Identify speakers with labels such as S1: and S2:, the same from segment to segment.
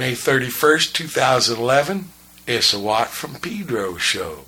S1: May 31st, 2011. It's a Watt from Pedro show.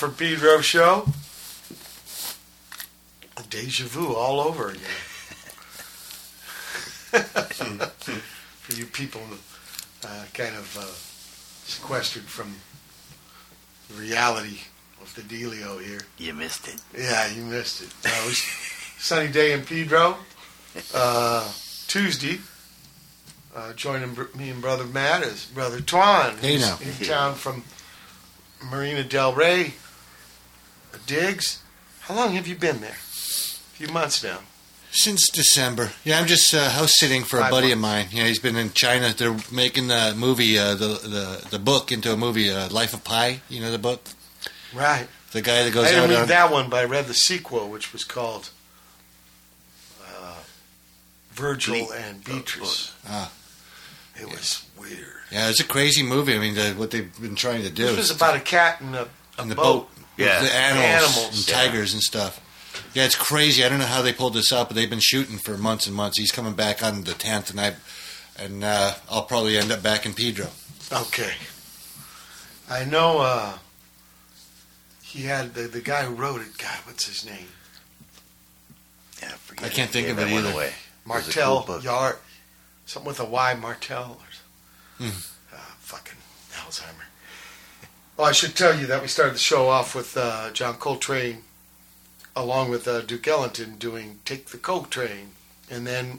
S1: for Pedro show. Deja vu all over again. for you people uh, kind of uh, sequestered from reality of the dealio here.
S2: You missed it.
S1: Yeah, you missed it. Uh, it was sunny day in Pedro. Uh, Tuesday, uh, joining me and brother Matt is brother Twan.
S3: Hey now.
S1: in town from Marina Del Rey Diggs, how long have you been there? A few months now.
S2: Since December. Yeah, I'm just uh, house sitting for a
S1: Five
S2: buddy
S1: months.
S2: of mine. Yeah, he's been in China. They're making the movie, uh, the, the the book into a movie, uh, Life of Pi. You know the book,
S1: right?
S2: The guy that goes.
S1: I
S2: didn't
S1: read
S2: on...
S1: that one, but I read the sequel, which was called uh, Virgil
S3: Ble-
S1: and Beatrice.
S2: Ah.
S1: It yeah. was weird.
S2: Yeah, it's a crazy movie. I mean, the, what they've been trying to do.
S1: This was about a cat and a, a
S2: and
S1: boat.
S2: boat.
S3: Yeah.
S2: the animals,
S1: Animals,
S2: and
S3: yeah.
S2: tigers and stuff. Yeah, it's crazy. I don't know how they pulled this up, but they've been shooting for months and months. He's coming back on the tenth, and I, and uh, I'll probably end up back in Pedro.
S1: Okay. I know uh, he had the, the guy who wrote it. God, what's his name?
S3: Yeah, forget
S2: I can't think
S3: Yeah,
S2: of
S3: that
S2: it
S3: went
S2: either.
S3: Away. It was
S1: Martel
S3: cool book.
S1: Yard. Something with a Y, Martel. Or,
S2: Hmm.
S1: uh, fucking Alzheimer. Well, I should tell you that we started the show off with uh, John Coltrane, along with uh, Duke Ellington, doing "Take the Coltrane," and then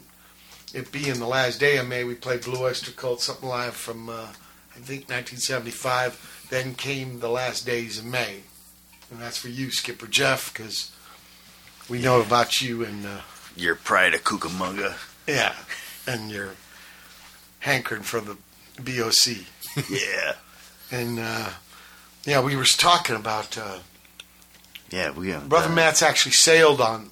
S1: it being the last day of May, we played Blue Oyster Cult, something live from uh, I think 1975. Then came the last days of May, and that's for you, Skipper Jeff, because we know about you and. Uh,
S3: Your pride of Cucamonga.
S1: yeah, and you're hankering for the BOC.
S3: yeah.
S1: And uh, yeah, we were talking about uh,
S3: Yeah, we have
S1: Brother Matt's actually sailed on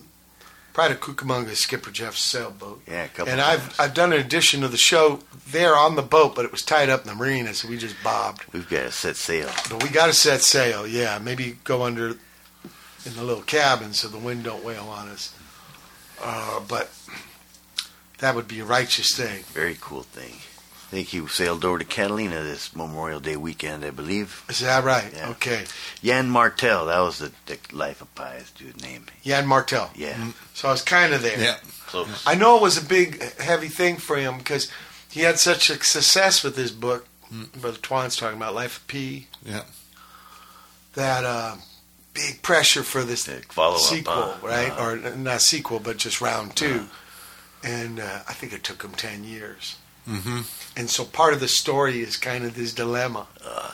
S1: Pride of Cucamonga, Skipper Jeff's sailboat.
S3: Yeah, a couple
S1: And
S3: times.
S1: I've I've done an edition of the show there on the boat, but it was tied up in the marina, so we just bobbed.
S3: We've got to set sail.
S1: But we got to set sail. Yeah, maybe go under in the little cabin so the wind don't wail on us. Uh, but that would be a righteous thing.
S3: Very cool thing. I think he sailed over to Catalina this Memorial Day weekend, I believe.
S1: Is that right?
S3: Yeah.
S1: Okay.
S3: Yann Martel, that was the, the Life of Pi's dude name.
S1: Yann Martel.
S3: Yeah,
S1: So I was kind of there.
S2: Yeah,
S3: close.
S1: I know it was a big, heavy thing for him because he had such a success with his book. Brother Twan's talking about Life of Pi.
S2: Yeah.
S1: That uh, big pressure for this
S3: The follow-up,
S1: sequel,
S3: uh,
S1: right?
S3: uh,
S1: or not sequel, but just round two. And uh, I think it took him ten years.
S2: Mm-hmm.
S1: And so part of the story is kind of this dilemma.
S3: Uh.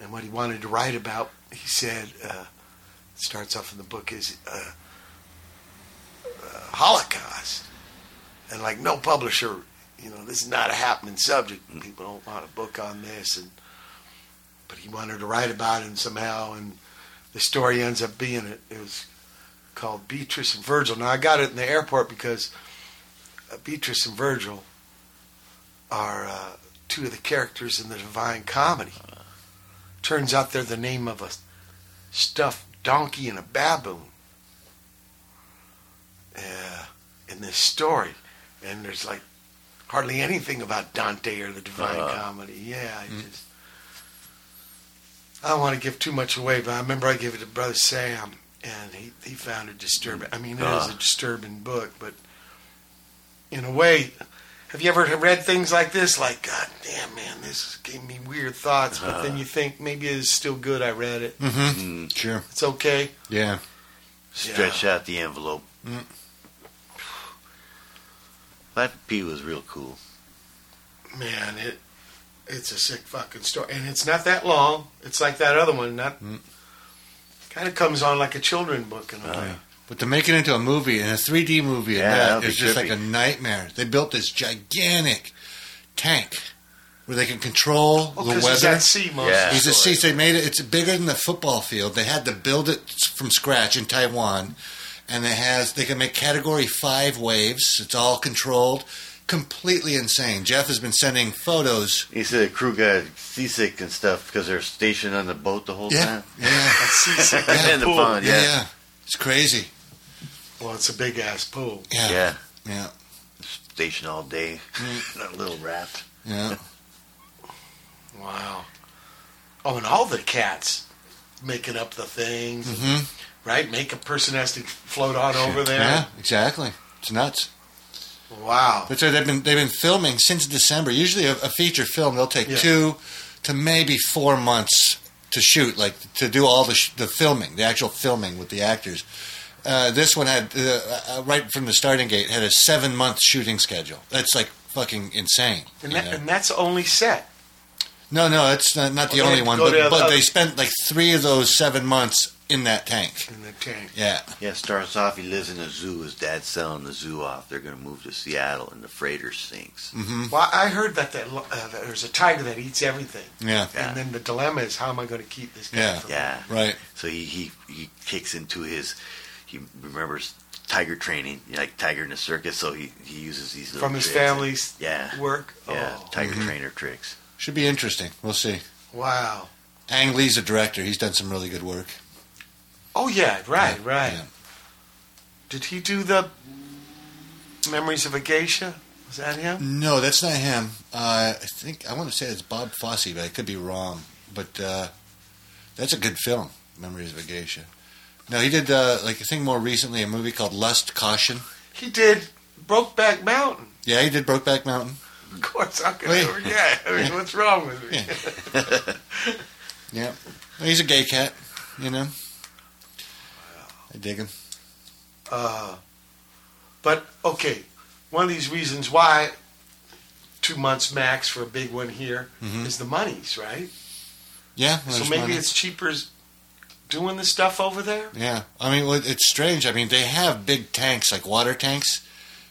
S1: and what he wanted to write about, he said, uh, starts off in the book, is uh, uh, Holocaust. And like no publisher, you know, this is not a happening subject. People don't want a book on this. And But he wanted to write about it and somehow, and the story ends up being it. It was called Beatrice and Virgil. Now I got it in the airport because uh, Beatrice and Virgil are uh, two of the characters in the Divine Comedy. Turns out they're the name of a stuffed donkey and a baboon uh, in this story. And there's like hardly anything about Dante or the Divine
S3: Uh.
S1: Comedy. Yeah, I just. I don't want to give too much away, but I remember I gave it to Brother Sam, and he, he found it disturbing. I mean, it is
S3: Uh.
S1: a disturbing book, but in a way, have you ever read things like this? Like, God damn, man, this gave me weird thoughts. But then you think maybe it's still good. I read it.
S2: Mm-hmm.
S3: Mm,
S2: Sure.
S1: It's okay.
S2: Yeah.
S3: stretch out the envelope.
S2: Mm.
S3: Life of Pi was real cool.
S1: Man, it it's a sick fucking story, and it's not that long. It's like that other one. Not
S2: Mm.
S1: kind of comes on like a children book in a
S3: Uh,
S1: way.
S2: But to make it into a movie and a 3D movie
S3: Yeah,
S2: and
S3: that'll
S2: that just like a nightmare. They built this gigantic tank where they can control
S1: Oh,
S2: the
S1: because he's
S2: weather.
S1: at sea most
S3: Yeah.
S1: of
S2: He's
S1: the
S2: a
S1: story.
S2: sea. They made it. It's bigger than the football field. They had to build it from scratch in Taiwan, and it has. They can make Category Five waves. It's all controlled. Completely insane. Jeff has been sending photos.
S3: He said the crew got seasick and stuff because they're stationed on the boat the whole
S2: Yeah,
S3: time.
S2: yeah,
S1: At seasick
S2: Yeah.
S3: In the pond,
S2: yeah,
S3: yeah.
S2: yeah. It's crazy.
S1: Well, it's a big ass pool.
S2: Yeah,
S3: Yeah.
S2: yeah,
S3: Stationed all day
S2: Mm.
S3: in a little raft.
S2: yeah.
S1: Wow. Oh, and all the cats making up the things,
S2: hmm
S1: right? Make a person has to float on over there.
S2: Yeah, exactly. It's nuts.
S1: Wow.
S2: But so they've been they've been filming since December. Usually, a, a feature film they'll take
S1: Yeah.
S2: two to maybe four months to shoot, like to do all the sh- the filming, the actual filming with the actors. Uh, this one had uh, uh, right from the starting gate had a seven month shooting schedule. That's like fucking insane.
S1: And, that, and that's only set.
S2: No, no, it's not, not the
S1: Well,
S2: only one, but,
S1: to
S2: but
S1: other-
S2: they spent like three of those seven months in that tank.
S1: in the tank.
S2: Yeah.
S3: Yeah, starts off. He lives in a zoo. His dad's selling the zoo off. They're going to move to Seattle, and the freighter sinks.
S2: hmm
S1: Well, I heard that, that, uh, that there's a tiger that eats everything,
S2: Yeah.
S3: Yeah.
S1: and then the dilemma is how am I going to keep this guy?
S2: Yeah.
S1: From
S3: Yeah.
S2: Right.
S3: So he, he he kicks into his. He remembers tiger training, like tiger in the circus. So he, he uses these little
S1: from his
S3: tricks.
S1: family's
S3: Yeah.
S1: work.
S3: Yeah,
S1: Oh,
S3: tiger
S2: Mhm.
S3: trainer tricks.
S2: Should be interesting. We'll see.
S1: wow.
S2: Ang Lee's a director. He's done some really good work.
S1: Oh yeah, right,
S2: Yeah,
S1: right.
S2: yeah.
S1: Did he do the Memories of a Geisha? Was that him?
S2: No, that's not him. Uh, I think I want to say it's Bob Fosse, but I could be wrong. But uh, that's a good film, Memories of a Geisha. No, he did uh, like a thing more recently, a movie called Lust Caution.
S1: He did Brokeback Mountain.
S2: Yeah, he did Brokeback Mountain.
S1: Of course, I'm
S2: Wait.
S1: gonna forget. I mean, what's wrong with me?
S2: Yeah, he's a gay cat. You know, I dig him.
S1: Uh, but okay, one of these reasons why two months max for a big one here is
S2: Mhm.
S1: the monies, right?
S2: Yeah,
S1: so maybe
S2: money.
S1: it's cheaper doing the stuff over there.
S2: Yeah, I mean, well, it's strange. I mean, they have big tanks, like water tanks,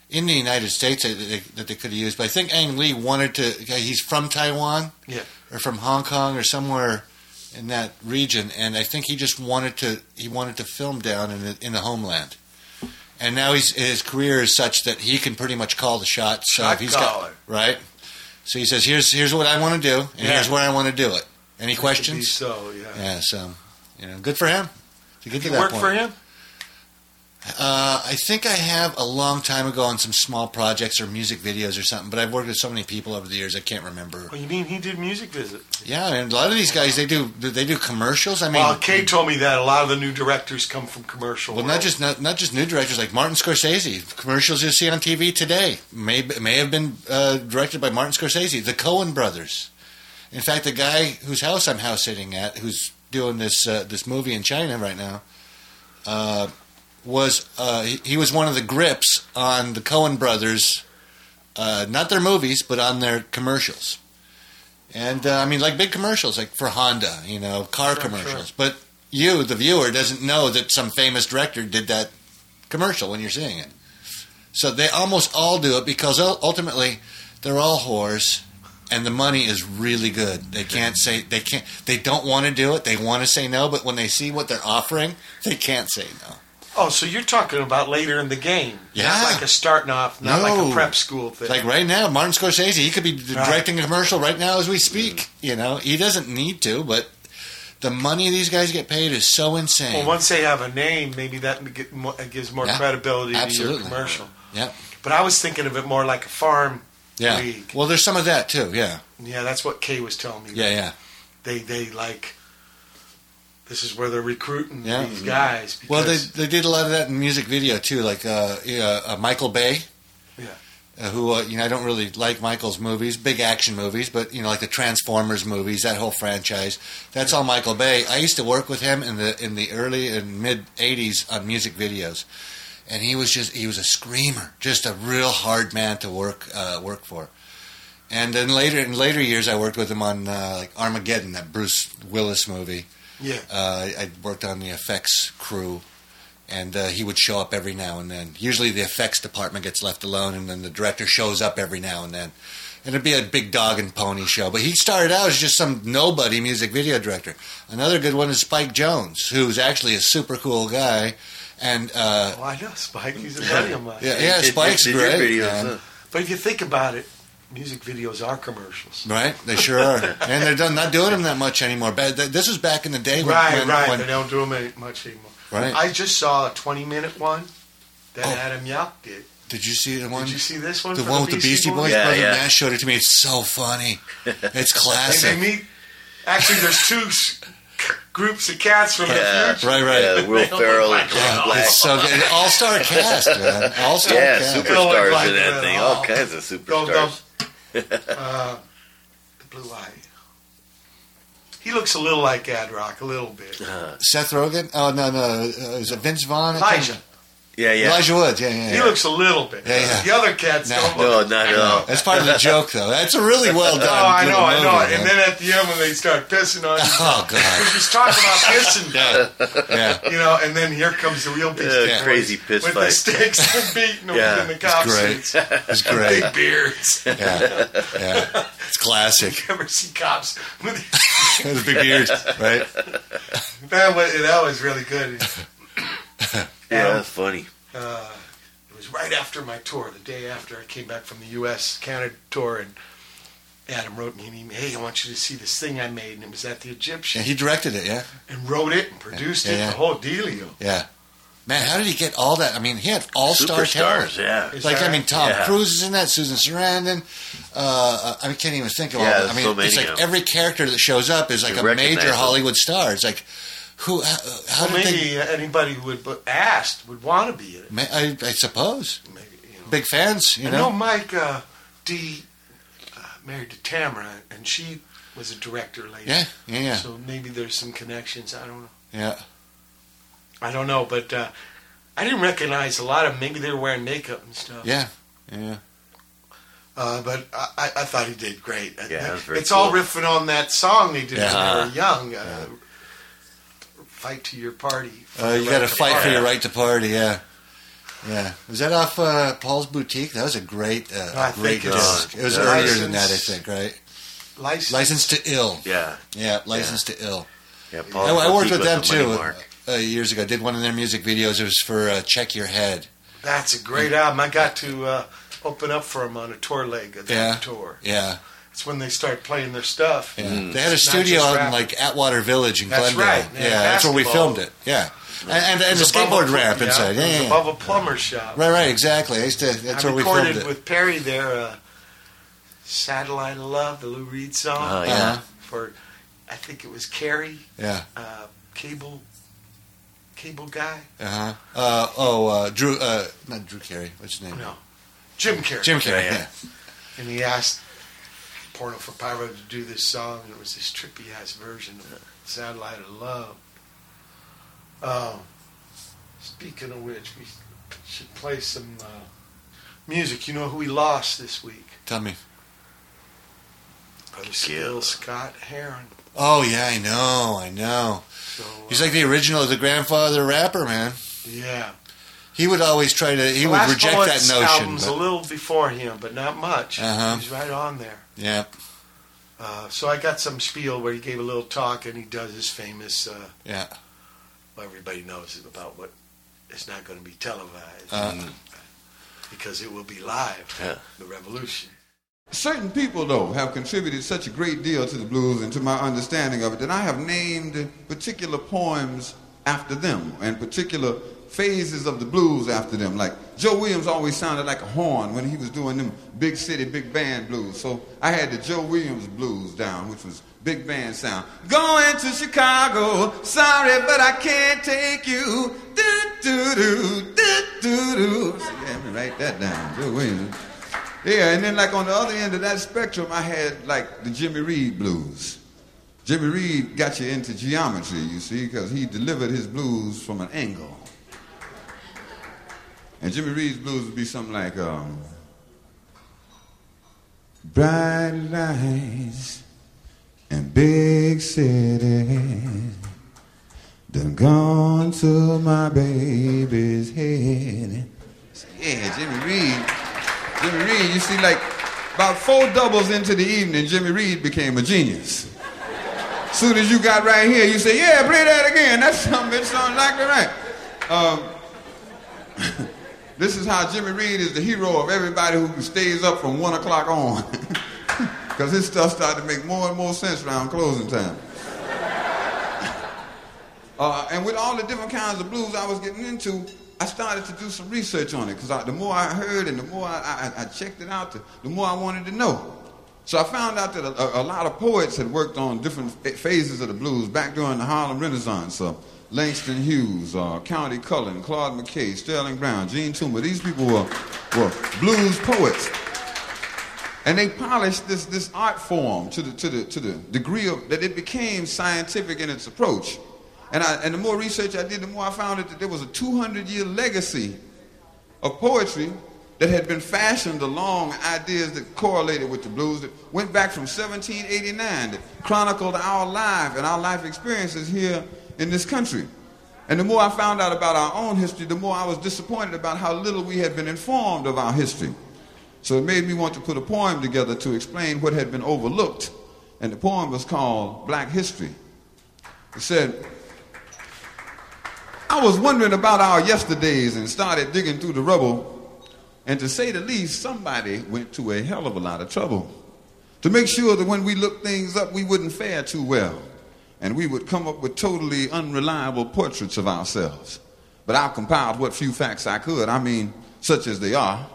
S2: in the United States that they, that they could have used. But I think Ang Lee wanted to. He's from Taiwan,
S1: Yeah.
S2: or from Hong Kong, or somewhere in that region, and I think he just wanted to. He wanted to film down in the, in the homeland. And now he's his career is such that he can pretty much call the shots. So
S1: Shot
S2: if he's
S1: caller.
S2: got right, so he says, "Here's here's what I want to do, and
S1: Yeah.
S2: here's where I want to do it." Any questions?
S1: So yeah.
S2: Yeah, so you know, good for him. To get to that
S1: work
S2: point.
S1: for him?
S2: Uh, I think I have a long time ago on some small projects or music videos or something, but I've worked with so many people over the years I can't remember.
S1: Oh, you mean he did music visit?
S2: Yeah, and a lot of these guys they do they do commercials. I mean,
S1: well, Kay told me that a lot of the new directors come from commercial.
S2: well,
S1: world.
S2: not just not, not just new directors like Martin Scorsese. Commercials you see on TV today may may have been uh, directed by Martin Scorsese, the Coen brothers. In fact, the guy whose house I'm house sitting at, who's doing this uh, this movie in China right now, uh, was uh, he, he was one of the grips on the Coen brothers, uh, not their movies, but on their commercials. And uh, I mean, like big commercials, like for Honda, you know, car
S1: Sure,
S2: commercials.
S1: sure.
S2: But you, the viewer, doesn't know that some famous director did that commercial when you're seeing it. So they almost all do it because ultimately they're all whores, and the money is really good. They can't say they can't. They don't want to do it. They want to say no, but when they see what they're offering, they can't say no.
S1: Oh, so you're talking about later in the game?
S2: Yeah.
S1: Not like a starting off, not like a prep school thing.
S2: Like right now, Martin Scorsese, he could be
S1: Right.
S2: directing a commercial right now as we speak. Mm. You know, he doesn't need to, but the money these guys get paid is so insane.
S1: well, once they have a name, maybe that gives more
S2: Yeah,
S1: credibility to your
S2: absolutely.
S1: commercial.
S2: Yep.
S1: But I was thinking of it more like a farm
S2: yeah.
S1: league.
S2: Well, there's some of that too. Yeah.
S1: Yeah, that's what Kay was telling me.
S2: Yeah. Yeah.
S1: They they like. This is where they're recruiting
S2: Yeah.
S1: these guys.
S2: Well, they they did a lot of that in music video too, like uh, yeah, uh, Michael Bay.
S1: Yeah.
S2: Uh, who uh, you know I don't really like Michael's movies, big action movies, but you know like the Transformers movies, that whole franchise. That's all Michael Bay. I used to work with him in the in the early and mid '80s on music videos, and he was just he was a screamer, just a real hard man to work uh, work for. And then later in later years, I worked with him on uh, like Armageddon, that Bruce Willis movie.
S1: yeah.
S2: Uh, I worked on the effects crew, and uh, he would show up every now and then. Usually, the effects department gets left alone, and then the director shows up every now and then. And it'd be a big dog and pony show. But he started out as just some nobody music video director. Another good one is Spike Jonze, who's actually a super cool guy. And uh,
S1: Well, I know Spike. He's a buddy of mine.
S2: yeah, yeah,
S3: Did-
S2: Spike's
S3: did your
S2: great.
S3: videos,
S2: man.
S3: huh?
S1: But if you think about it, music videos are commercials.
S2: Right, they sure are, and they're done, not doing them that much anymore. But this was back in the day when,
S1: Right,
S2: when,
S1: right.
S2: when-
S1: they don't do them much anymore.
S2: Right.
S1: I just saw a 20 minute one that
S2: Oh.
S1: Adam Yauch did.
S2: did you see the one?
S1: Did you see this one?
S2: The
S1: for
S2: one with the Beastie Boys,
S3: Yeah,
S2: brother
S3: yeah.
S2: Matt showed it to me. It's so funny. It's
S1: And
S2: classic.
S1: they meet. Actually, there's two s- c- groups of cats from
S3: Yeah.
S1: the future.
S2: Right, right.
S3: Yeah, Will Ferrell
S1: look
S3: and
S1: like
S3: Jack. Black.
S2: It's so good. All star cast, man. All star
S3: Yeah,
S2: cast.
S1: They
S3: superstars
S1: like
S3: in that
S1: that
S3: thing. All
S1: all.
S3: kinds of
S1: Don't-
S3: superstars.
S1: Uh, the blue eye. He looks a little like Ad Rock, a little bit.
S3: Uh,
S2: Seth Rogen? Oh no, no. Uh, is it Vince Vaughn?
S1: Elijah.
S2: Can't-
S3: Yeah, yeah.
S2: Elijah Woods. Yeah, yeah.
S1: He
S2: yeah.
S1: looks a little bit.
S2: Yeah, yeah.
S1: The other cats
S2: No.
S1: don't Look.
S3: No,
S1: look.
S3: not at all.
S2: That's part of the joke, though. That's a really well done.
S1: Oh, I know,
S2: little
S1: I know.
S2: movie,
S1: And
S2: man.
S1: then at the end when they start pissing on you,
S2: oh god,
S1: he's talking about pissing,
S2: yeah, yeah.
S1: you know, and then here comes the real beast
S3: Yeah,
S1: boys
S3: crazy piss
S1: with
S3: fight.
S1: the sticks and beating them
S3: Yeah,
S1: in the
S3: it's
S1: cop
S2: great. It's great.
S1: Big beards.
S2: Yeah, yeah. It's classic.
S1: You ever see cops with
S2: the big beards, right?
S1: that was, that was really good.
S3: Yeah, that's funny.
S1: uh, it was right after my tour, the day after I came back from the U.S. Canada tour, and Adam wrote me an email. Hey, I want you to see this thing I made, and it was at the Egyptian,
S2: Yeah, he directed it. Yeah,
S1: and wrote it and produced
S2: Yeah,
S1: it,
S2: yeah.
S1: the whole dealio.
S2: yeah. Man, how did he get all that? I mean, he had all-star talent.
S3: Superstars, yeah.
S1: Is
S2: Like I mean. Tom
S3: Yeah.
S2: Cruise is in that. Susan Sarandon. Uh, I can't even think of all.
S3: Yeah,
S2: that. I mean,
S3: so many
S2: it's like
S3: of them.
S2: every character that shows up is like
S3: You
S2: a major
S3: them.
S2: Hollywood star. It's like who? How, how
S1: Well,
S2: did
S1: maybe anybody who would be asked would want to be in it.
S2: they? ma- I, I suppose
S1: Maybe you know.
S2: big fans. You
S1: I
S2: know.
S1: know Mike uh, D uh, married to Tamara, and she was a director later.
S2: Yeah, yeah, yeah,
S1: So maybe there's some connections. I don't know.
S2: yeah.
S1: I don't know, but uh, I didn't recognize a lot of. Maybe they were wearing makeup and stuff.
S2: Yeah, yeah.
S1: Uh, but I, I I thought he did great.
S3: Yeah, that was very
S1: it's all riffing on that song they did
S2: Yeah.
S1: when they were young. Uh, Fight to your party.
S2: Uh, you got to
S1: to
S2: fight for your right to party. Yeah, yeah. Was that off uh, Paul's Boutique? That was a great, uh,
S1: I
S2: great disc. It was
S3: uh,
S2: earlier than that, I think. Right?
S1: License.
S2: License to Ill.
S3: Yeah,
S2: Yeah, License to Ill.
S3: yeah.
S2: I,
S3: Paul
S2: I worked with them
S3: the
S2: too uh, years ago. Did one of their music videos. It was for uh, Check Your Head.
S1: That's a great album. I got to uh, open up for them on a tour leg of that
S2: Yeah.
S1: tour.
S2: Yeah,
S1: It's when they start playing their stuff.
S2: yeah.
S3: Mm.
S2: They had a
S1: It's
S2: studio out in like Atwater Village in
S1: That's
S2: Glendale.
S1: right.
S2: Yeah,
S1: Yeah,
S2: that's where we filmed it. Yeah, and, and, and the skateboard
S1: a
S2: ramp inside.
S1: it
S2: Yeah,
S1: was
S2: yeah, yeah.
S1: above a plumber shop.
S2: Right, right, exactly. I used to. That's
S1: I
S2: where we filmed
S1: recorded
S2: it.
S1: with Perry there, uh, "Satellite of Love," the Lou Reed song
S3: Oh, yeah.
S2: Uh-huh.
S1: for, I think it was Carrey,
S2: Yeah.
S1: uh, cable, cable guy.
S2: Uh-huh. Uh Oh, uh, Drew. Uh, not Drew Carey. What's his name?
S1: No, Jim Carrey.
S2: Jim Carrey.
S3: Yeah,
S2: Yeah.
S3: yeah.
S1: and he asked Porno for Pyro to do this song. and It was this trippy ass version of "Satellite of Love." Oh, speaking of which, we should play some uh, music. You know who we lost this week?
S2: Tell me.
S1: Brother
S3: Gil
S1: Scott-Heron.
S2: Oh yeah, I know, I know.
S1: So,
S2: He's
S1: uh,
S2: like the original, the grandfather rapper, man.
S1: yeah.
S2: He would always try to. He
S1: The
S2: would
S1: Last
S2: reject that notion.
S1: album's
S2: but-
S1: a little before him, but not much.
S2: Uh-huh.
S1: He's right on there.
S2: yeah,
S1: Uh, so I got some spiel where he gave a little talk, and he does his famous. Uh,
S2: yeah.
S1: well, everybody knows about what it's not going to be televised
S2: Uh,
S1: because it will be live.
S3: Yeah.
S1: The revolution.
S4: Certain people, though, have contributed such a great deal to the blues and to my understanding of it that I have named particular poems after them and particular phases of the blues after them. Like Joe Williams always sounded like a horn when he was doing them big city, big band blues. So I had the Joe Williams blues down, which was big band sound. Going to Chicago, sorry, but I can't take you. Do, do, do, do, do, do. So, yeah, let me write that down. Joe Williams. Yeah, and then like on the other end of that spectrum, I had like the Jimmy Reed blues. Jimmy Reed got you into geometry, you see, because he delivered his blues from an angle. And Jimmy Reed's blues would be something like, um, bright lights and big cities done gone to my baby's head. Yeah, Jimmy Reed. Jimmy Reed, you see, like about four doubles into the evening, Jimmy Reed became a genius. Soon as you got right here, you say, "Yeah, play that again." That's something that sounds like the right. Um, this is how Jimmy Reed is the hero of everybody who stays up from one o'clock on, because his stuff started to make more and more sense around closing time. Uh, and with all the different kinds of blues I was getting into, I started to do some research on it because the more I heard and the more I, I, I checked it out, the, the more I wanted to know. So I found out that a, a, lot of poets had worked on different ph- phases of the blues back during the Harlem Renaissance. Uh, Langston Hughes, uh, Countee Cullen, Claude McKay, Sterling Brown, Jean Toomer. These people were, were blues poets. And they polished this, this art form to the, to, the, to the degree of, that it became scientific in its approach. And, I, and the more research I did, the more I found that there was a 200 year legacy of poetry that had been fashioned along ideas that correlated with the blues that went back from 1789 that chronicled our life and our life experiences here in this country. And the more I found out about our own history, the more I was disappointed about how little we had been informed of our history. So it made me want to put a poem together to explain what had been overlooked. And the poem was called Black History. It said, I was wondering about our yesterdays and started digging through the rubble and to say the least, somebody went to a hell of a lot of trouble to make sure that when we looked things up, we wouldn't fare too well. And we would come up with totally unreliable portraits of ourselves. But I compiled what few facts I could, I mean, such as they are,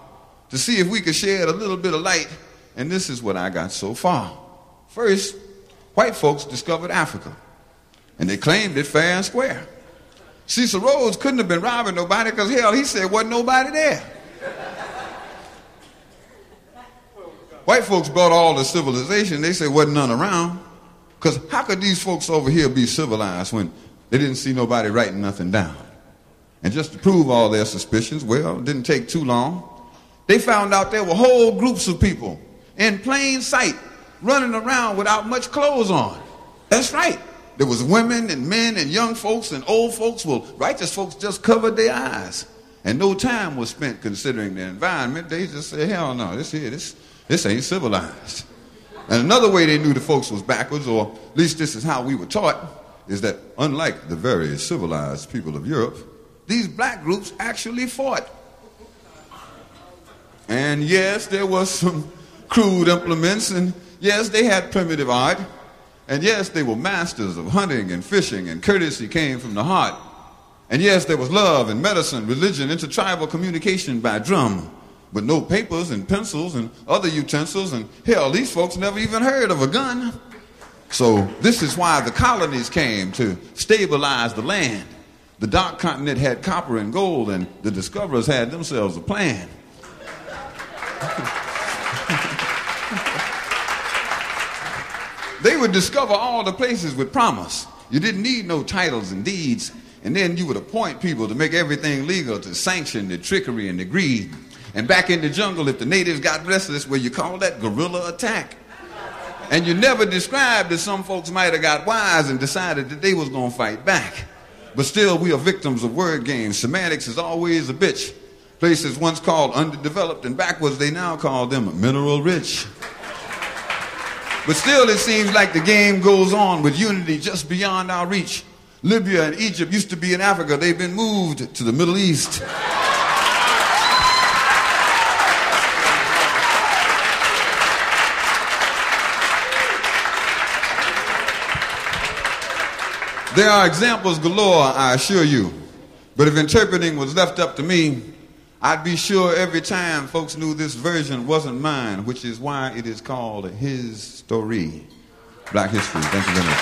S4: to see if we could shed a little bit of light. And this is what I got so far. First, white folks discovered Africa, and they claimed it fair and square. Cecil Rhodes couldn't have been robbing nobody because, hell, he said wasn't nobody there. White folks brought all the civilization. They said wasn't none around. Because how could these folks over here be civilized when they didn't see nobody writing nothing down? And just to prove all their suspicions, well, it didn't take too long. They found out there were whole groups of people in plain sight running around without much clothes on. That's right. There was women and men and young folks and old folks. Well, righteous folks just covered their eyes. And no time was spent considering the environment. They just said, hell no, this here, this, this ain't civilized. And another way they knew the folks was backwards, or at least this is how we were taught, is that unlike the very civilized people of Europe, these black groups actually fought. And yes, there was some crude implements, and yes, they had primitive art, and yes, they were masters of hunting and fishing, and courtesy came from the heart. And yes, there was love and medicine, religion, intertribal communication by drum but no papers and pencils and other utensils. And hell, these folks never even heard of a gun. So this is why the colonies came to stabilize the land. The dark continent had copper and gold, and the discoverers had themselves a plan. they would discover all the places with promise. You didn't need no titles and deeds, and then you would appoint people to make everything legal to sanction the trickery and the greed. And back in the jungle, if the natives got restless, well, you call that guerrilla attack. And you never described that some folks might have got wise and decided that they was going to fight back. But still, we are victims of word games. Semantics is always a bitch. Places once called underdeveloped and backwards, they now call them mineral rich. But still, it seems like the game goes on with unity just beyond our reach. Libya and Egypt used to be in Africa. They've been moved to the Middle East. There are examples galore, I assure you. But if interpreting was left up to me, I'd be sure every time folks knew this version wasn't mine, which is why it is called His Story. Black History. Thank you very much.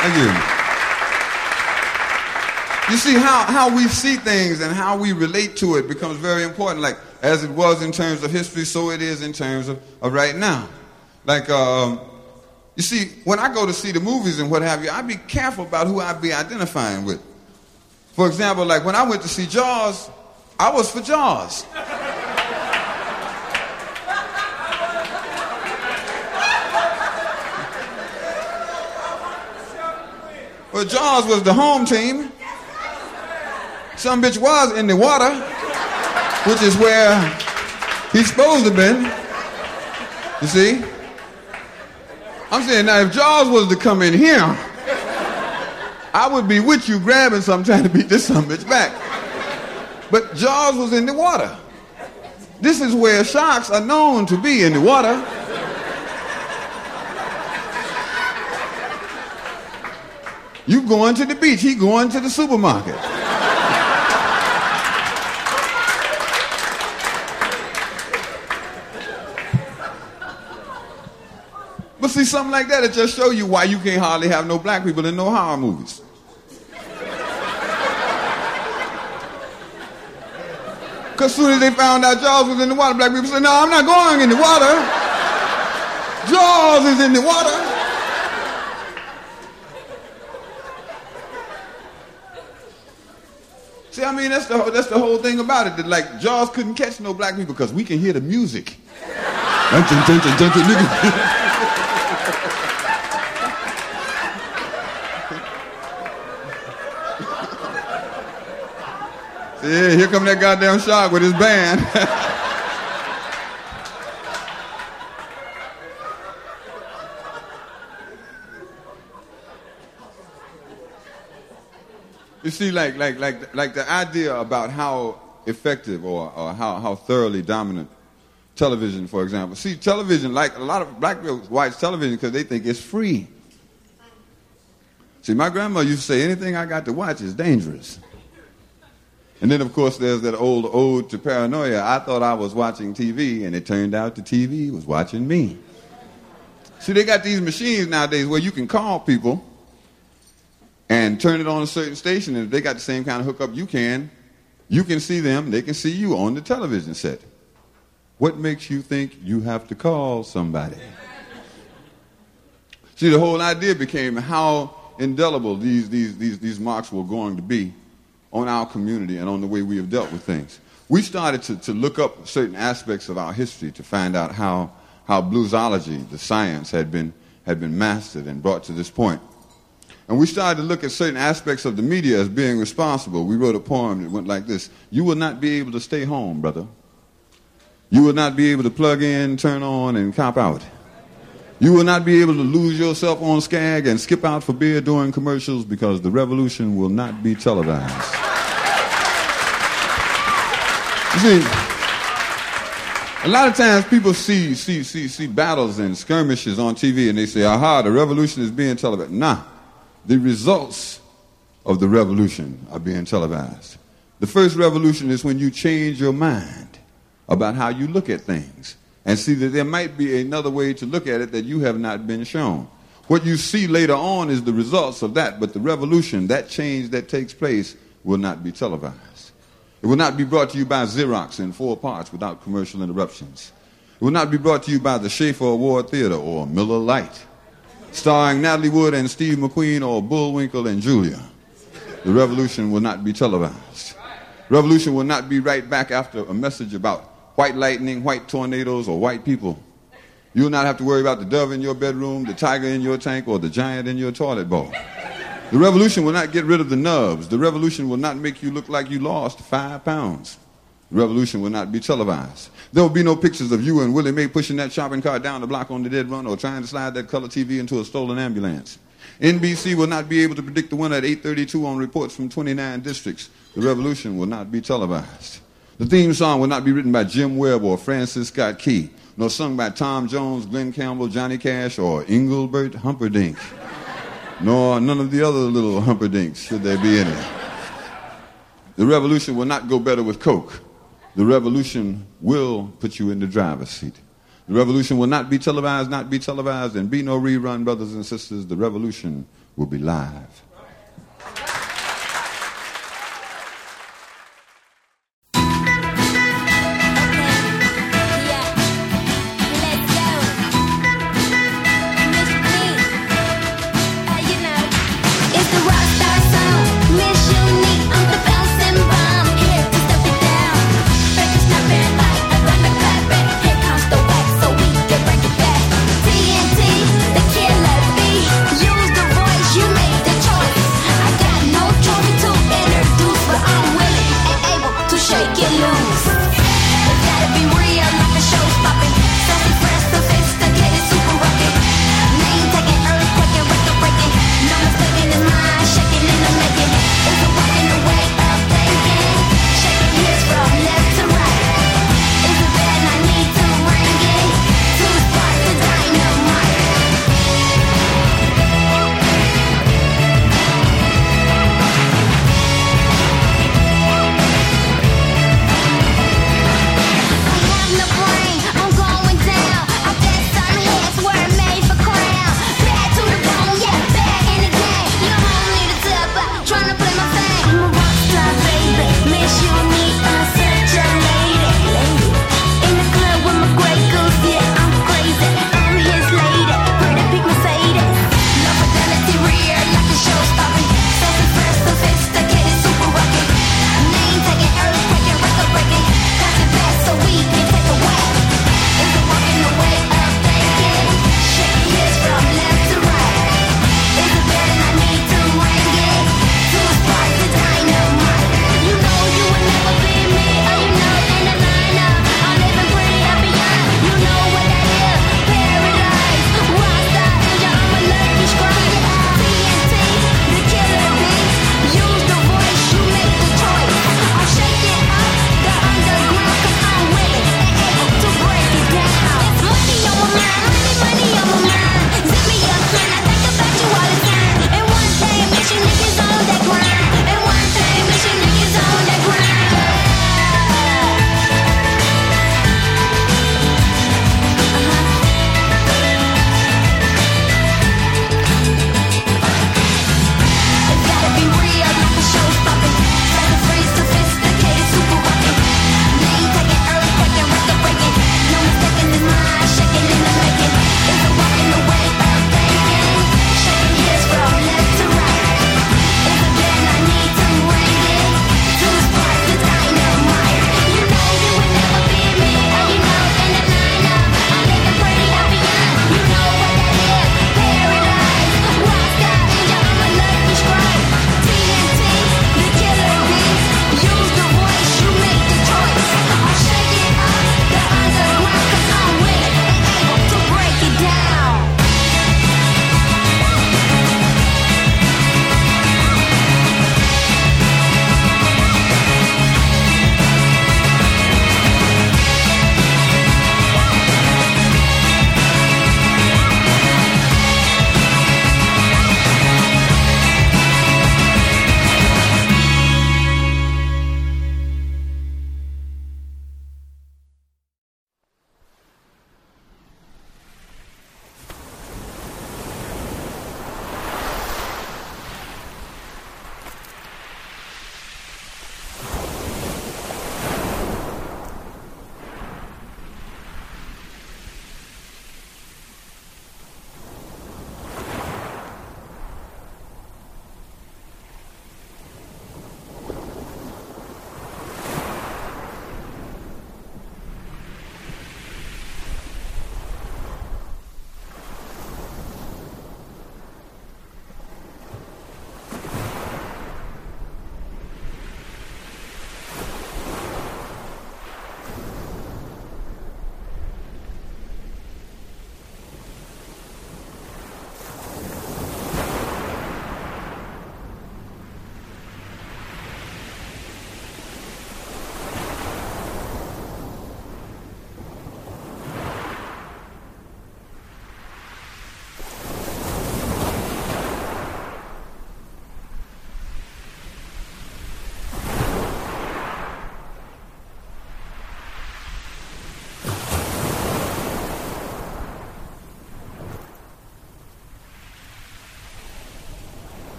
S4: Thank you. You see how, how we see things and how we relate to it becomes very important. Like as it was in terms of history, so it is in terms of, of right now. Like, um, you see, when I go to see the movies and what have you, I be careful about who I be identifying with. For example, like when I went to see Jaws, I was for Jaws. well, Jaws was the home team. Some bitch was in the water which is where he's supposed to been. You see? I'm saying now if Jaws was to come in here, I would be with you grabbing something trying to beat this some bitch back. But Jaws was in the water. This is where sharks are known to be in the water. You going to the beach, he going to the supermarket. But see, something like that, it just show you why you can't hardly have no black people in no horror movies. Because soon as they found out Jaws was in the water, black people said, no, I'm not going in the water. Jaws is in the water. See, I mean, that's the, that's the whole thing about it. That, like, Jaws couldn't catch no black people because we can hear the music. See, here come that goddamn shark with his band. You see, like, like, like, like the idea about how effective or, or how, how thoroughly dominant television, for example. See, television, like a lot of black people watch television because they think it's free. See, my grandma used to say, anything I got to watch is dangerous. And then, of course, there's that old ode to paranoia. I thought I was watching TV, and it turned out the TV was watching me. See, they got these machines nowadays where you can call people and turn it on a certain station, and if they got the same kind of hookup you can, you can see them, they can see you on the television set. What makes you think you have to call somebody? See, the whole idea became how indelible these, these, these, these marks were going to be on our community and on the way we have dealt with things. We started to, to look up certain aspects of our history to find out how, how bluesology, the science, had been, had been mastered and brought to this point. And we started to look at certain aspects of the media as being responsible. We wrote a poem that went like this You will not be able to stay home, brother. You will not be able to plug in, turn on, and cop out. You will not be able to lose yourself on Skag and skip out for beer during commercials because the revolution will not be televised. You see, a lot of times people see, see, see, see battles and skirmishes on TV and they say, aha, the revolution is being televised. Nah, the results of the revolution are being televised. The first revolution is when you change your mind about how you look at things and see that there might be another way to look at it that you have not been shown. What you see later on is the results of that, but the revolution, that change that takes place, will not be televised. It will not be brought to you by Xerox in four parts without commercial interruptions. It will not be brought to you by the Schaefer Award Theater or Miller Lite, starring Natalie Wood and Steve McQueen or Bullwinkle and Julia. The revolution will not be televised. Revolution will not be right back after a message about white lightning, white tornadoes, or white people. You will not have to worry about the dove in your bedroom, the tiger in your tank, or the giant in your toilet bowl. The revolution will not get rid of the nubs. The revolution will not make you look like you lost five pounds. The revolution will not be televised. There will be no pictures of you and Willie Mae pushing that shopping cart down the block on the dead run or trying to slide that color TV into a stolen ambulance. NBC will not be able to predict the winner at 8:32 on reports from 29 districts. The revolution will not be televised. The theme song will not be written by Jim Webb or Francis Scott Key, nor sung by Tom Jones, Glen Campbell, Johnny Cash, or Engelbert Humperdinck, nor none of the other little Humperdinks, should there be any. The revolution will not go better with Coke. The revolution will put you in the driver's seat. The revolution will not be televised, not be televised, and be no rerun, brothers and sisters. The revolution will be live.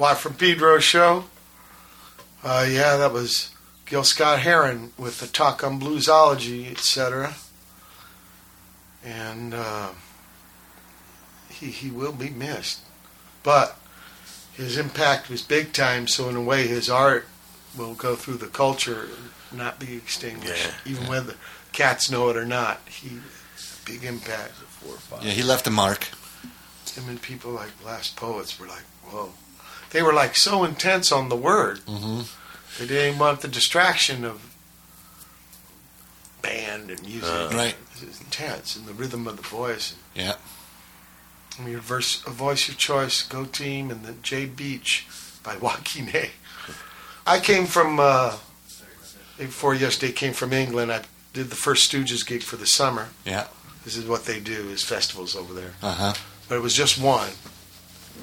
S1: Why from Pedro's show? Uh, yeah, that was Gil Scott-Heron with the talk on bluesology, etc. And uh, he he will be missed, but his impact was big time. So in a way, his art will go through the culture and not be extinguished,
S3: Yeah.
S1: even whether cats know it or not. He big impact.
S3: Four or five.
S2: Yeah, he left a mark.
S1: Him and people like Last Poets were like, whoa. They were like so intense on the word.
S2: hmm
S1: They didn't want the distraction of band and music.
S3: Uh.
S2: Right.
S1: It was intense and the rhythm of the voice.
S2: Yeah.
S1: I mean, verse, a voice of choice, Go Team, and then Jade Beach by Wah Qi Neh I came from uh, before yesterday. Came from England. I did the first Stooges gig for the summer.
S2: Yeah.
S1: This is what they do: is festivals over there.
S2: Uh huh.
S1: But it was just one.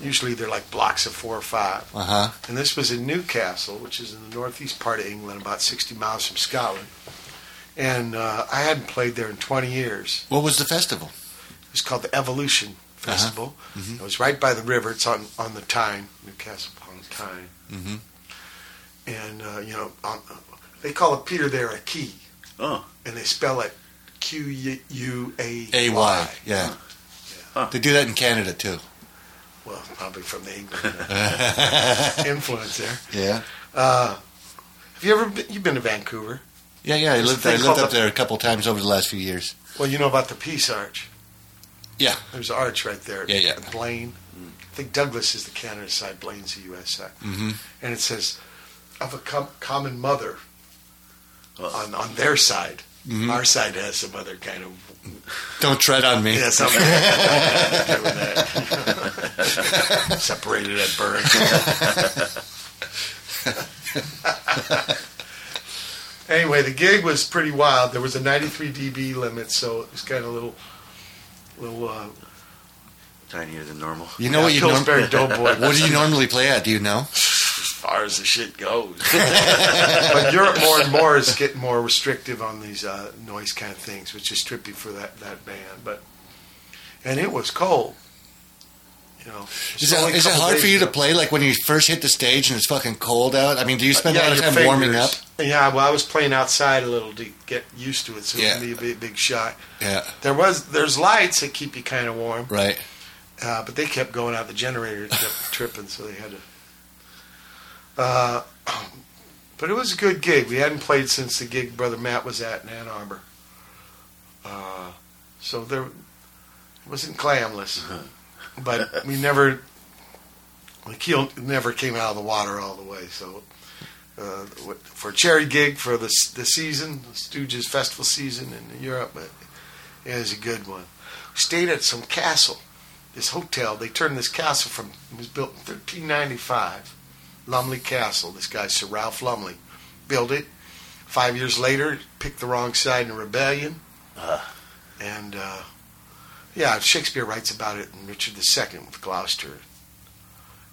S1: Usually they're like blocks of four or five.
S2: Uh huh.
S1: And this was in Newcastle, which is in the northeast part of England, about 60 miles from Scotland. And uh, I hadn't played there in 20 years.
S2: What was the festival?
S1: It was called the Evolution Festival.
S2: Mhm.
S1: It was right by the river. It's on, on the Tyne, Newcastle upon Tyne.
S2: Mm-hmm.
S1: And, uh, you know, on, they call it Peter there a key.
S3: Oh.
S1: And they spell it Q U A
S2: A Y. Yeah.
S3: Huh.
S2: They do that in Canada too.
S1: Well, probably from the England uh, influence there.
S2: Yeah.
S1: Uh, have you ever been, you've been to Vancouver?
S2: Yeah, yeah. I lived, I lived up
S1: the-
S2: there a couple times over the last few years.
S1: Well, you know about the Peace Arch.
S2: Yeah.
S1: There's an arch right there.
S2: Yeah, yeah.
S1: Blaine. I think Douglas is the Canada side, Blaine's the U.S. side.
S2: Mm-hmm.
S1: And it says, of a com- common mother on, on their side.
S2: Mhm.
S1: Our side has some other kind of
S2: Don't tread on me.
S1: yeah, something to do with separated at birth. anyway, the gig was pretty wild. There was a 93 dB limit, so it was kind of a little, little. Uh,
S3: Tinier than normal.
S2: You know what you norm-
S1: Pillsbury Doughboy.
S2: What do you normally play at? Do you know?
S1: As far as the shit goes. but Europe more and more is getting more restrictive on these uh, noise kind of things, which is trippy for that, that band. But and it was cold. You know,
S2: Is
S1: It's
S2: it,
S1: only a
S2: is it
S1: couple
S2: hard for you to play like when you first hit the stage and it's fucking cold out? I mean, do you spend a lot of
S1: your
S2: time warming up?
S1: Yeah, well, I was playing outside a little to get used to it, so
S2: Yeah.
S1: it can be a big, big shot.
S2: Yeah.
S1: There was there's lights that keep you kind of warm,
S2: Right.
S1: uh, but they kept going out. The generator kept tripping, so they had to. Uh, but it was a good gig. We hadn't played since the gig Brother Matt was at in Ann Arbor. Uh, so there, it wasn't clamless, but we never, the keel never came out of the water all the way. So uh, for a cherry gig for the the season, the Stooges festival season in Europe, but it was a good one. We stayed at some castle, this hotel. They turned this castle from it was built in 1395, Lumley Castle. This guy Sir Ralph Lumley built it. Five years later, picked the wrong side in a rebellion,
S3: Ah.
S1: and uh, yeah, Shakespeare writes about it in Richard II with Gloucester.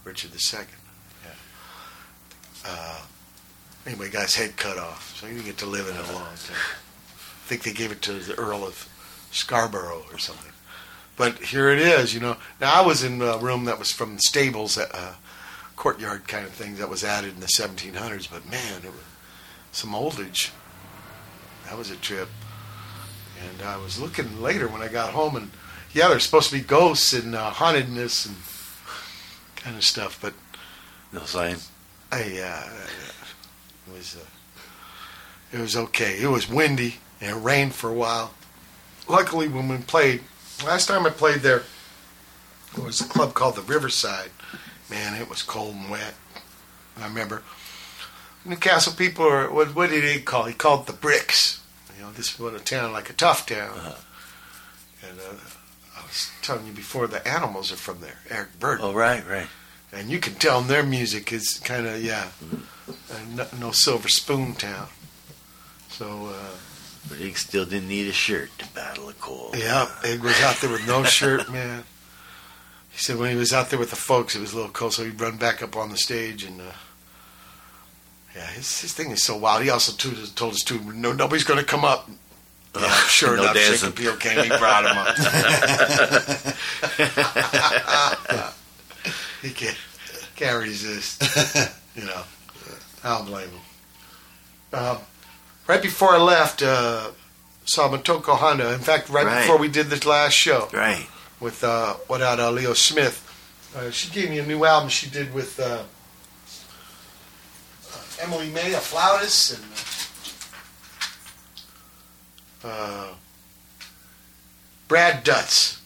S1: Richard II. Yeah. Uh, anyway, guy's head cut off, so he didn't get to live in it a long time. I think they gave it to the Earl of Scarbrough or something. But here it is, you know. Now I was in a room that was from stables, uh, courtyard kind of thing that was added in the 1700s. But man, it was some oldage. That was a trip. And I was looking later when I got home, and yeah, there's supposed to be ghosts and uh, hauntedness and kind of stuff. But
S3: No sign.
S1: I, uh, it was uh, it was okay. It was windy and it rained for a while. Luckily, when we played last time I played there, it was a club called the Riverside. Man, it was cold and wet. I remember Newcastle people are what, what did he call? It? He called it the bricks. You know, this was a town like a tough town.
S3: Uh-huh.
S1: And uh, I was telling you before, the animals are from there. Eric Burdon
S3: Oh, right, right.
S1: and you can tell their music is kind of yeah, uh, no, no silver spoon town. So uh,
S3: But he still didn't need a shirt to battle the cold.
S1: yeah, Egg was out there with no shirt, man. He said when he was out there with the folks, it was a little cold, so he'd run back up on the stage and. Uh, yeah, his, his thing is so wild. He also told us, told us too, no, nobody's going to come up. Yeah,
S3: Uh,
S1: sure
S3: no
S1: enough,
S3: dancing.
S1: Shaky Peel came. He brought him up. he can't, can't resist. you know, I don't blame him. Um, right before I left, uh, saw Motoko Honda. In fact, right,
S3: Right.
S1: before we did this last show
S3: Right.
S1: With uh, without uh, Leo Smith, uh, she gave me a new album she did with uh, uh, Emily Hay, a flautist, and uh, Brad Dutz,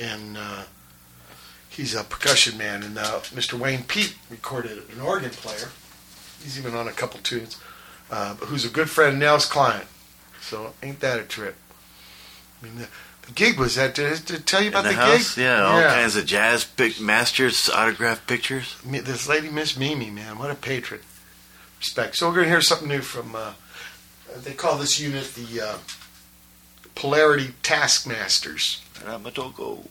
S1: and he's a percussion man. And Mr. Wayne Peet recorded an organ player. He's even on a couple tunes. Who's a good friend of Nels Cline. So ain't that a trip? I mean, the gig was that. Did I, tell you about
S3: the,
S1: the,
S3: house,
S1: gig?
S3: yeah, all kinds of jazz pic- masters, autographed pictures.
S1: This lady, Miss Mimi, man, what a patron. Respect. So we're going to hear something new from. Uh, they call this unit the uh, Polarity Taskmasters.
S3: Ramatoko.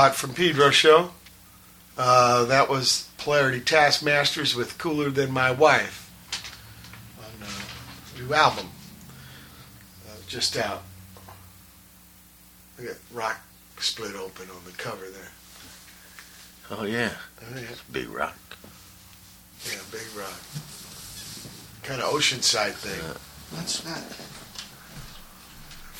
S1: Watt from Pedro show. Uh, that was Polarity Taskmasters with Cooler Than My Wife on uh, new album. Uh, just out. Look at rock split open on the cover there.
S3: Oh yeah,
S1: Oh, yeah,
S3: big rock.
S1: yeah, big rock. Kind of oceanside thing.
S2: That's not.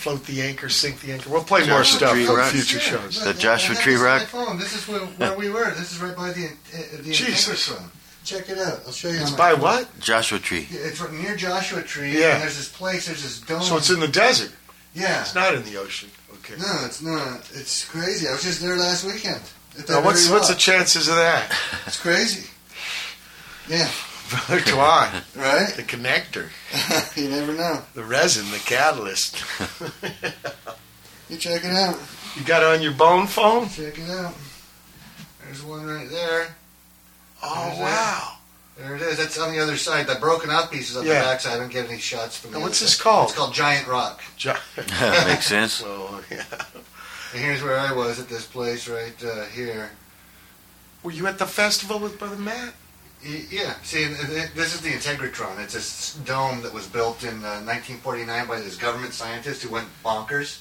S1: Float the anchor, sink the anchor. We'll play more
S3: Joshua
S1: stuff
S3: Tree
S1: on
S3: Rock.
S1: future
S2: Yeah,
S1: shows.
S2: but
S3: The Joshua
S2: I
S3: Tree
S2: this on my
S3: Rock?
S2: phone. This is where, where we were. This is right by the uh, the
S1: Jesus.
S2: Integratron. Check it out. I'll show you.
S1: It's
S2: on
S1: by
S2: phone.
S1: what?
S3: Joshua Tree.
S2: Yeah, It's right near Joshua Tree.
S1: Yeah.
S2: And there's this place. There's this dome.
S1: So it's in the desert.
S2: yeah.
S1: It's not in the ocean. Okay.
S2: No, it's not. It's crazy. I was just there last weekend. At that
S1: Now, what's
S2: very
S1: what's the
S2: rock.
S1: chances of that?
S2: It's crazy. Yeah.
S1: Brother, come.
S2: Right.
S1: The connector,
S2: you never know.
S1: the resin, the catalyst.
S2: You check it out.
S1: you got it on your bone phone?
S2: Check it out. There's one right there.
S1: Oh
S2: There's it.
S1: wow!
S2: There it is. That's on the other side. The broken out pieces on
S1: Yeah.
S2: the back side. I don't get any shots from.
S1: Now, what's this
S2: side.
S1: called?
S2: It's called Giant Rock.
S1: Jo-
S3: Makes sense.
S1: well, yeah.
S2: And here's where I was at this place right uh, here.
S1: Were you at the festival with Brother Matt?
S2: Yeah, see, this is the Integratron. It's this dome that was built in uh, 1949 by this government scientist who went bonkers.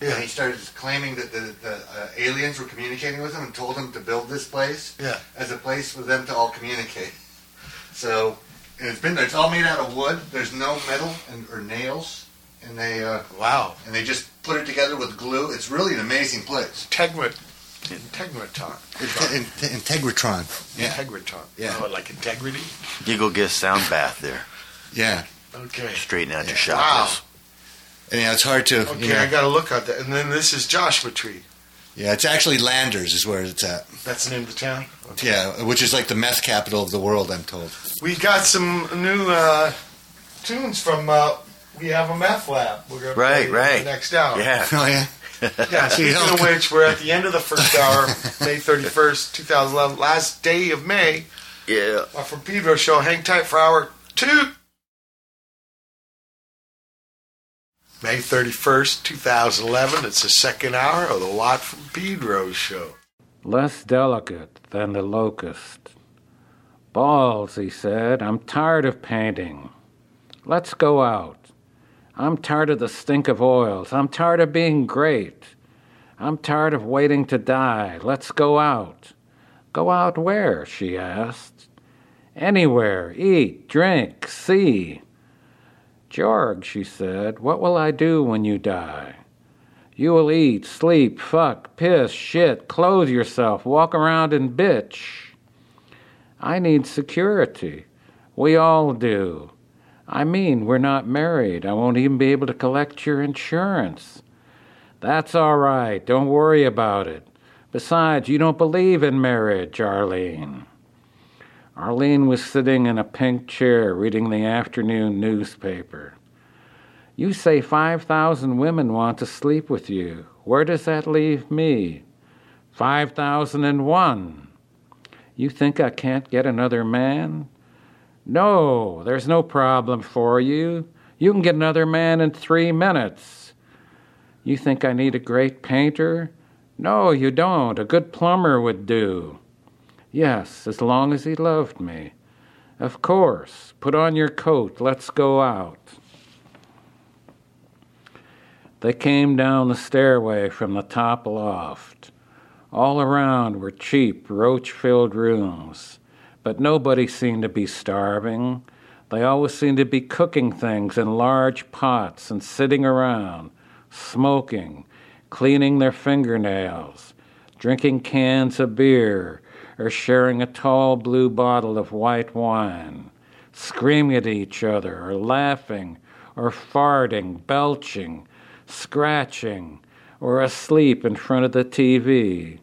S2: Yeah. And he started claiming that the, the uh, aliens were communicating with him and told him to build this place
S1: Yeah.
S2: as a place for them to all communicate. So, and it's been there. It's all made out of wood. There's no metal and, or nails, and they uh,
S1: Wow.
S2: and they just put it together with glue. It's really an amazing place.
S1: Tegrit. Integratron.
S2: Integratron. Yeah.
S1: Integratron.
S2: Yeah.
S1: Oh, like integrity?
S3: You go get a sound bath there.
S2: Yeah.
S1: Okay.
S3: Straighten out your
S1: Wow.
S3: chakras.
S2: And yeah, it's hard to.
S1: Okay,
S2: you know-
S1: I got to look at that. And then this is Joshua Tree.
S2: yeah, it's actually Landers is where it's at.
S1: That's the name of the town?
S2: Yeah, which is like the meth capital of the world, I'm told.
S1: We got some new uh, tunes from uh, We Have a Meth Lab. We're going to
S3: Right,
S1: play
S3: right.
S1: next hour.
S3: Yeah.
S2: Oh yeah.
S1: Yeah, speaking of which, we're at the end of the first hour, May 31st, 2011, last day of May.
S3: Yeah.
S1: Uh, from Pedro Show. Hang tight for hour two. May 31st, 2011. It's the second hour of the Watt from Pedro Show.
S5: less delicate than the locust. Balls, he said, I'm tired of painting. Let's go out. I'm tired of the stink of oils. I'm tired of being great. I'm tired of waiting to die. Let's go out. Go out where? she asked. Anywhere. Eat, drink, see. George, she said, what will I do when you die? You will eat, sleep, fuck, piss, shit, clothe yourself, walk around and bitch. I need security. We all do. I mean, we're not married. I won't even be able to collect your insurance. That's all right. Don't worry about it. Besides, you don't believe in marriage, Arlene. Arlene was sitting in a pink chair reading the afternoon newspaper. You say 5,000 women want to sleep with you. Where does that leave me? 5,001. You think I can't get another man? No, there's no problem for you. You can get another man in three minutes. You think I need a great painter? No, you don't. A good plumber would do. Yes, as long as he loved me. Of course. Put on your coat. Let's go out. They came down the stairway from the top loft. All around were cheap, roach filled rooms, but nobody seemed to be starving. They always seemed to be cooking things in large pots and sitting around, smoking, cleaning their fingernails, drinking cans of beer, or sharing a tall blue bottle of white wine, screaming at each other, or laughing, or farting, belching, scratching, or asleep in front of the TV.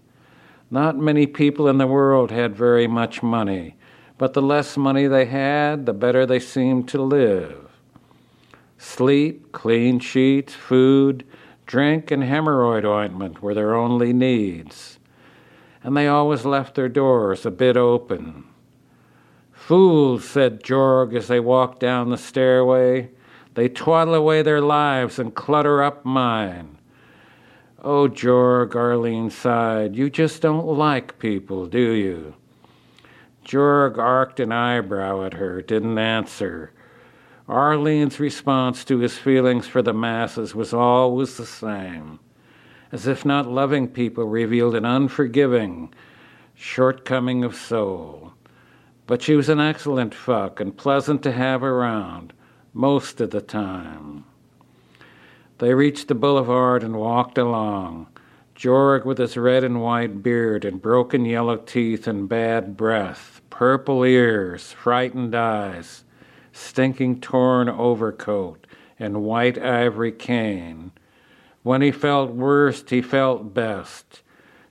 S5: Not many people in the world had very much money, but the less money they had, the better they seemed to live. Sleep, clean sheets, food, drink, and hemorrhoid ointment were their only needs, and they always left their doors a bit open. Fools, said Jorg as they walked down the stairway. They twaddle away their lives and clutter up mine. Oh, Jorg, Arlene sighed, you just don't like people, do you? Jorg arched an eyebrow at her, didn't answer. Arlene's response to his feelings for the masses was always the same, as if not loving people revealed an unforgiving shortcoming of soul. But she was an excellent fuck and pleasant to have around most of the time. They reached the boulevard and walked along. Jorg with his red and white beard and broken yellow teeth and bad breath, purple ears, frightened eyes, stinking torn overcoat, and white ivory cane. When he felt worst, he felt best.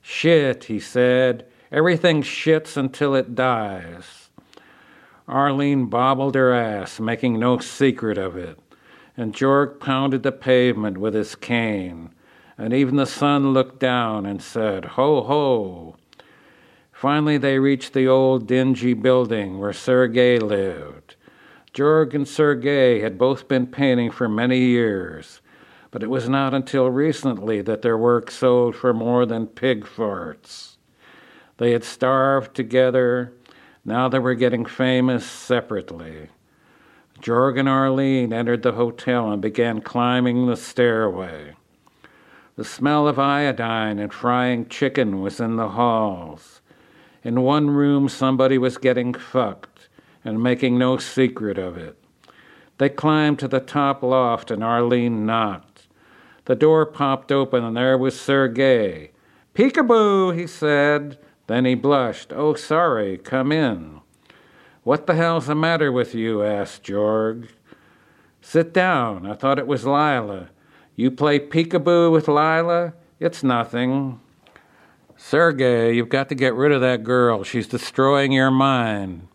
S5: Shit, he said. Everything shits until it dies. Arlene bobbled her ass, making no secret of it, and Jorg pounded the pavement with his cane, and even the sun looked down and said, Ho, ho. Finally, they reached the old dingy building where Sergei lived. Jorg and Sergei had both been painting for many years, but it was not until recently that their work sold for more than pig farts. They had starved together, now they were getting famous separately. Jorg and Arlene entered the hotel and began climbing the stairway. The smell of iodine and frying chicken was in the halls. In one room, somebody was getting fucked and making no secret of it. They climbed to the top loft and Arlene knocked. The door popped open and there was Sergei. Peekaboo, he said. Then he blushed. Oh, sorry, come in. What the hell's the matter with you? asked Jorg. Sit down. I thought it was Lila. You play peekaboo with Lila? It's nothing. Sergey, you've got to get rid of that girl. She's destroying your mind.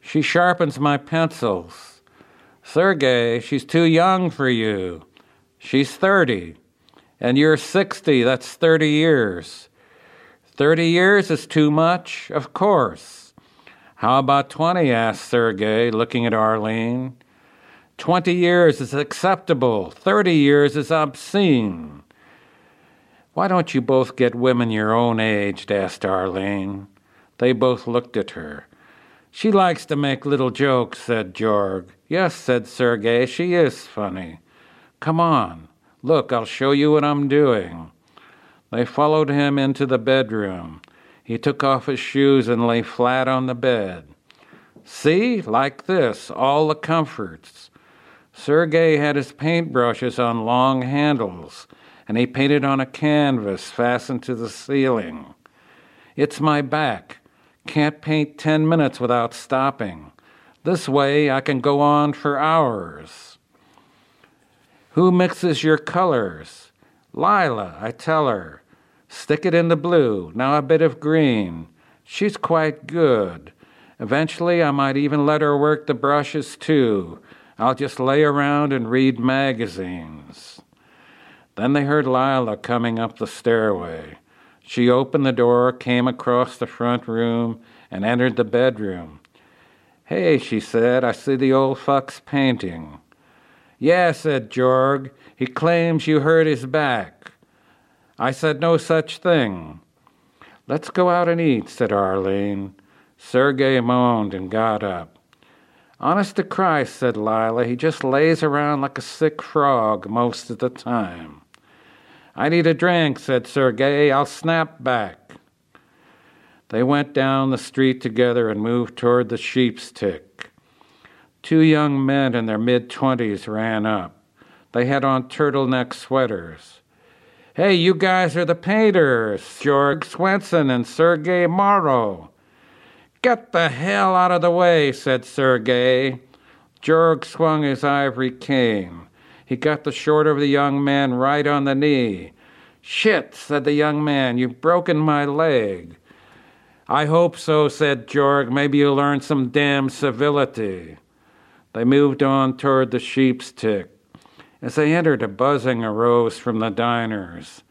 S5: She sharpens my pencils. Sergey, she's too young for you. She's 30. And you're 60. That's 30 years. 30 years is too much? Of course. How about 20? asked Sergei, looking at Arlene. 20 years is acceptable. 30 years is obscene. Why don't you both get women your own age? asked Arlene. They both looked at her. She likes to make little jokes, said Jorg. Yes, said Sergei, she is funny. Come on. Look, I'll show you what I'm doing. They followed him into the bedroom. He took off his shoes and lay flat on the bed. See, like this, all the comforts. Sergei had his paintbrushes on long handles, and he painted on a canvas fastened to the ceiling. It's my back. Can't paint 10 minutes without stopping. This way I can go on for hours. Who mixes your colors? Lila, I tell her. Stick it in the blue, now a bit of green. She's quite good. Eventually, I might even let her work the brushes too. I'll just lay around and read magazines. Then they heard Lila coming up the stairway. She opened the door, came across the front room, and entered the bedroom. Hey, she said, I see the old fuck's painting. Yeah, said Jorg. He claims you hurt his back. I said no such thing. Let's go out and eat, said Arlene. Sergei moaned and got up. Honest to Christ, said Lila, he just lays around like a sick frog most of the time. I need a drink, said Sergei. I'll snap back. They went down the street together and moved toward the sheep's tick. Two young men in their mid twenties ran up. They had on turtleneck sweaters. Hey, you guys are the painters, Jorg Swenson and Sergei Morrow. Get the hell out of the way, said Sergei. Jorg swung his ivory cane. He got the short of the young man right on the knee. Shit, said the young man, you've broken my leg. I hope so, said Jorg. Maybe you'll learn some damn civility. They moved on toward the sheep's tick. As they entered, a buzzing arose from the diners.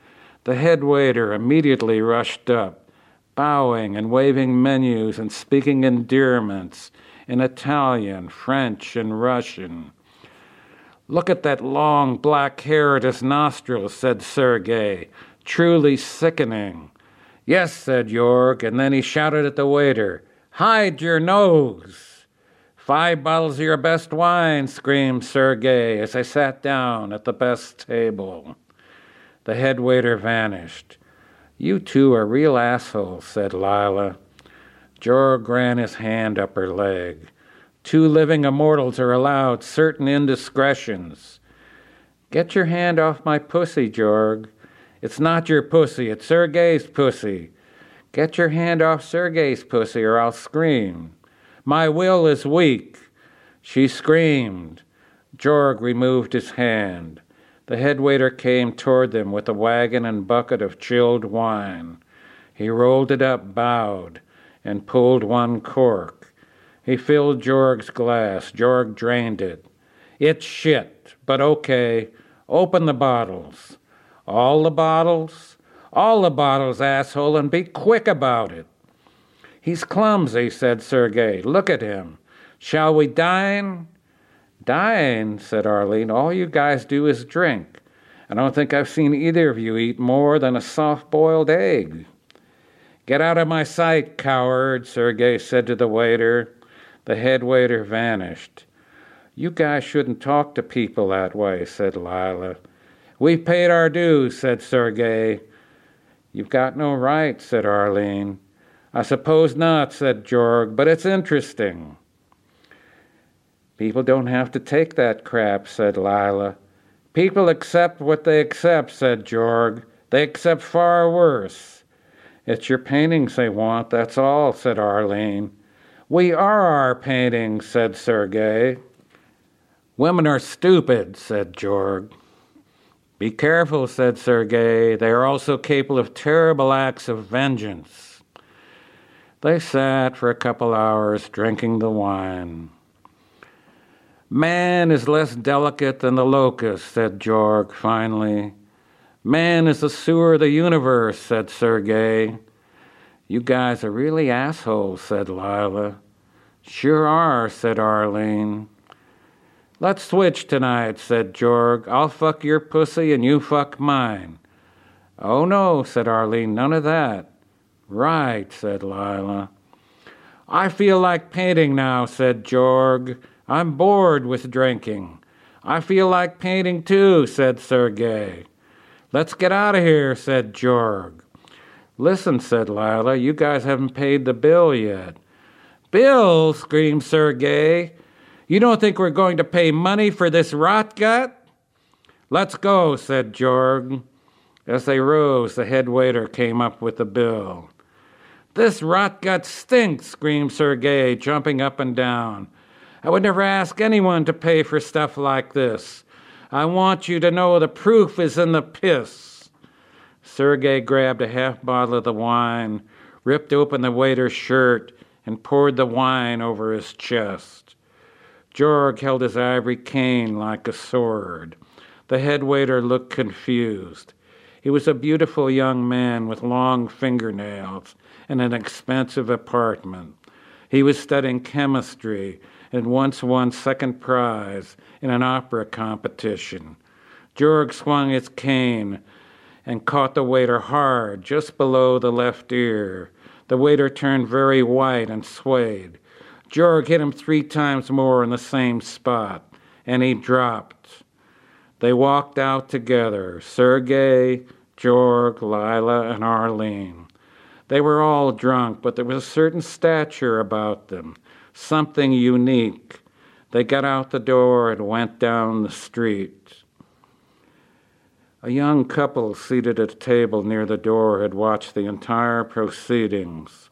S5: The head waiter immediately rushed up, bowing and waving menus and speaking endearments in Italian, French, and Russian. Look at that long black hair at his nostrils, said Sergei. truly sickening. Yes, said Jorg, and then he shouted at the waiter, Hide your nose! Five bottles of your best wine, screamed Sergei as I sat down at the best table. The head waiter vanished. You two are real assholes, said Lila. Jorg ran his hand up her leg. Two living immortals are allowed certain indiscretions. Get your hand off my pussy, Jorg. It's not your pussy, it's Sergei's pussy. Get your hand off Sergei's pussy or I'll scream. My will is weak. She screamed. Jorg removed his hand. The head waiter came toward them with a wagon and bucket of chilled wine. He rolled it up, bowed, and pulled one cork. He filled Jorg's glass. Jorg drained it. It's shit, but okay. Open the bottles. All the bottles? All the bottles, asshole, and be quick about it. He's clumsy, said Sergei. Look at him. Shall we dine? Dine, said Arlene. All you guys do is drink. I don't think I've seen either of you eat more than a soft boiled egg. Get out of my sight, coward, Sergei said to the waiter. The head waiter vanished. You guys shouldn't talk to people that way, said Lila. We've paid our dues, said Sergei. You've got no right, said Arlene. I suppose not, said Jorg, but it's interesting. People don't have to take that crap, said Lila. People accept what they accept, said Jorg. They accept far worse. It's your paintings they want, that's all, said Arlene. We are our paintings, said Sergei. Women are stupid, said Jorg. Be careful, said Sergei. They are also capable of terrible acts of vengeance. They sat for a couple hours drinking the wine. Man is less delicate than the locust, said Jorg finally. Man is the sewer of the universe, said Sergey. You guys are really assholes, said Lila. Sure are, said Arlene. Let's switch tonight, said Jorg. I'll fuck your pussy and you fuck mine. Oh no, said Arlene, none of that. Right, said Lila. I feel like painting now, said Jorg. I'm bored with drinking. I feel like painting too, said Sergey. Let's get out of here, said Jorg. Listen, said Lila, you guys haven't paid the bill yet. Bill, screamed Sergey. You don't think we're going to pay money for this rot gut? Let's go, said Jorg. As they rose, the head waiter came up with the bill. This rot gut stinks, screamed Sergei, jumping up and down. I would never ask anyone to pay for stuff like this. I want you to know the proof is in the piss. Sergei grabbed a half bottle of the wine, ripped open the waiter's shirt, and poured the wine over his chest. Jorg held his ivory cane like a sword. The head waiter looked confused. He was a beautiful young man with long fingernails and an expensive apartment. He was studying chemistry and once won second prize in an opera competition. Jorg swung his cane and caught the waiter hard just below the left ear. The waiter turned very white and swayed. Jorg hit him three times more in the same spot, and he dropped. They walked out together Sergei, Jorg, Lila, and Arlene. They were all drunk, but there was a certain stature about them, something unique. They got out the door and went down the street. A young couple seated at a table near the door had watched the entire proceedings.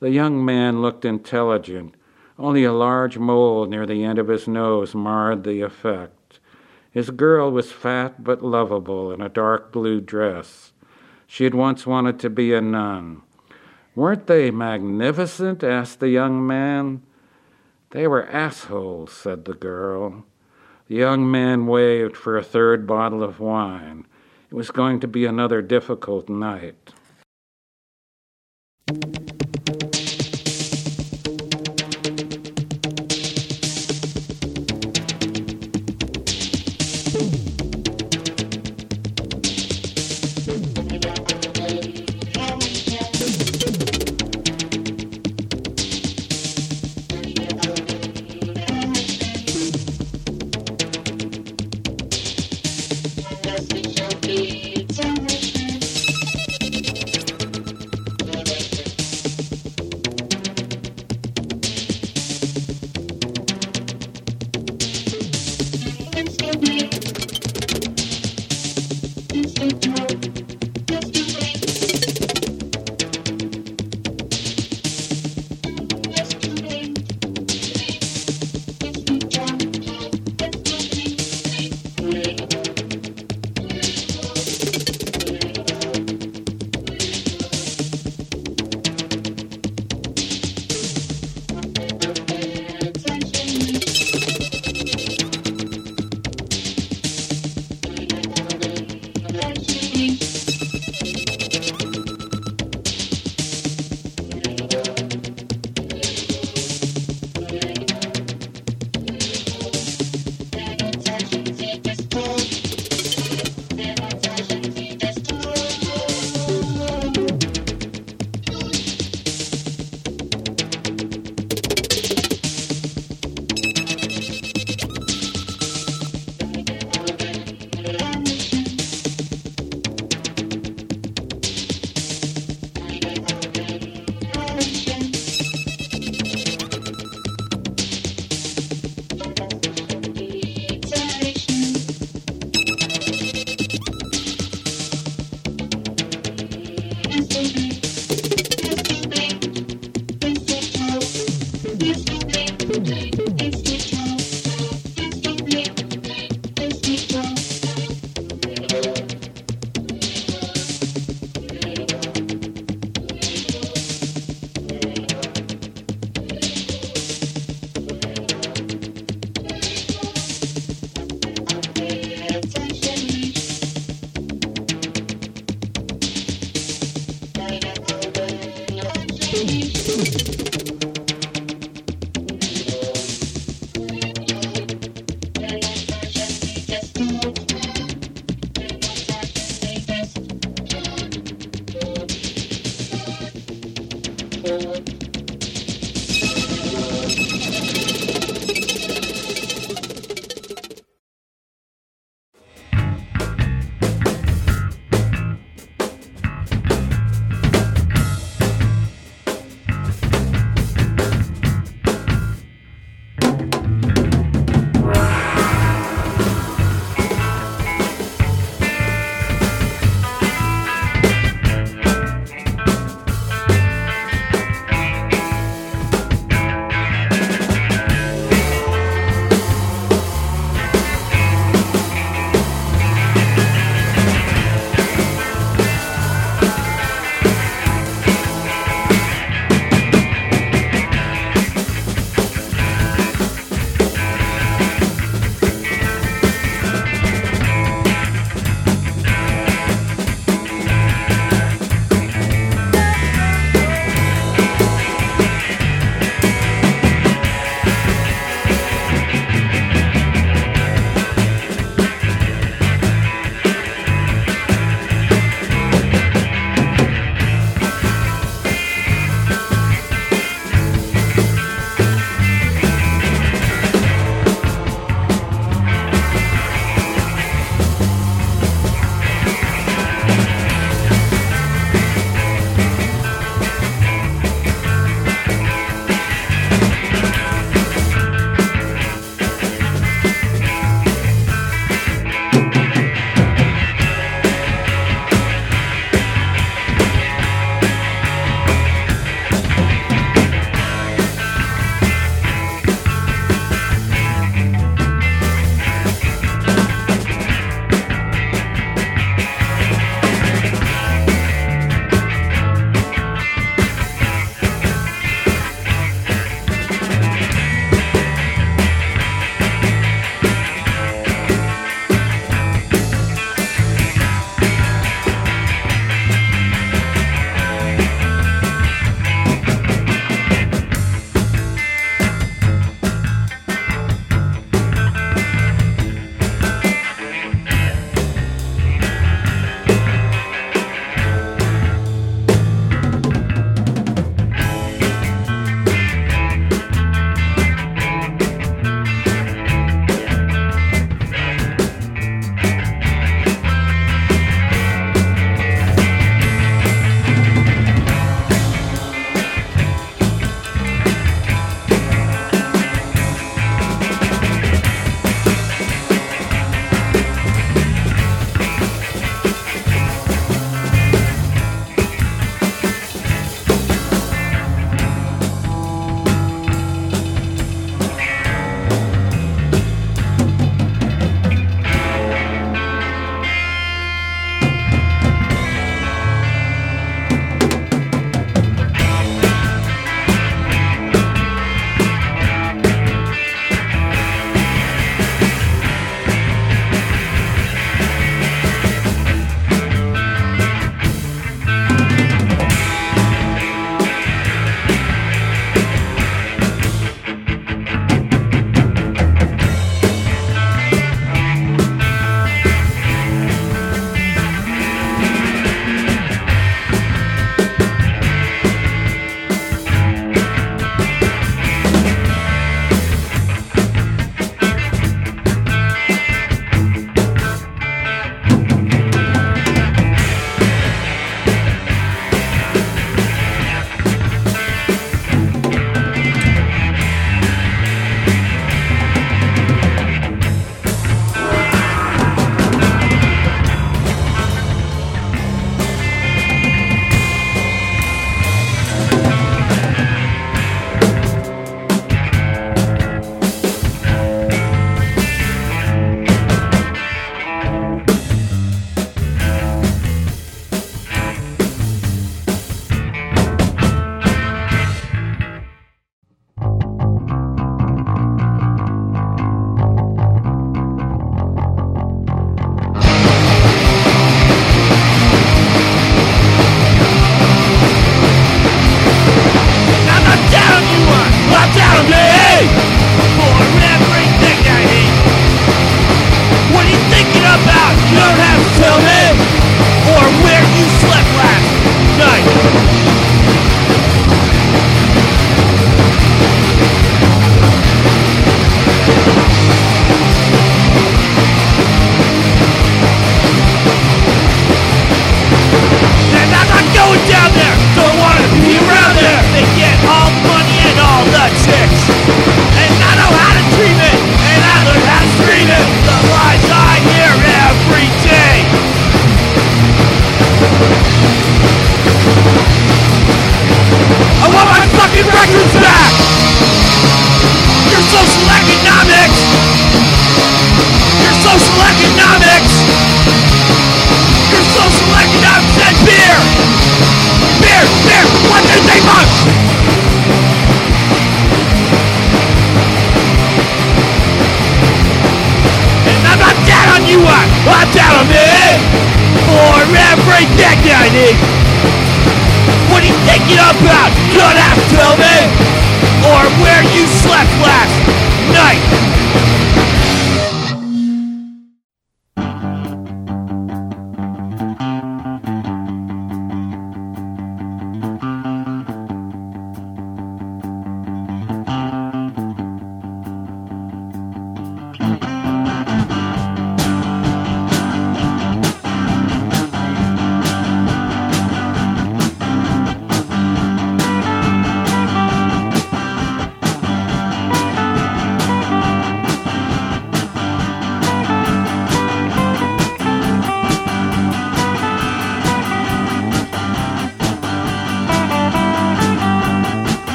S5: The young man looked intelligent. Only a large mole near the end of his nose marred the effect. His girl was fat but lovable in a dark blue dress. She had once wanted to be a nun. Weren't they magnificent? asked the young man. They were assholes, said the girl. The young man waved for a third bottle of wine. It was going to be another difficult night.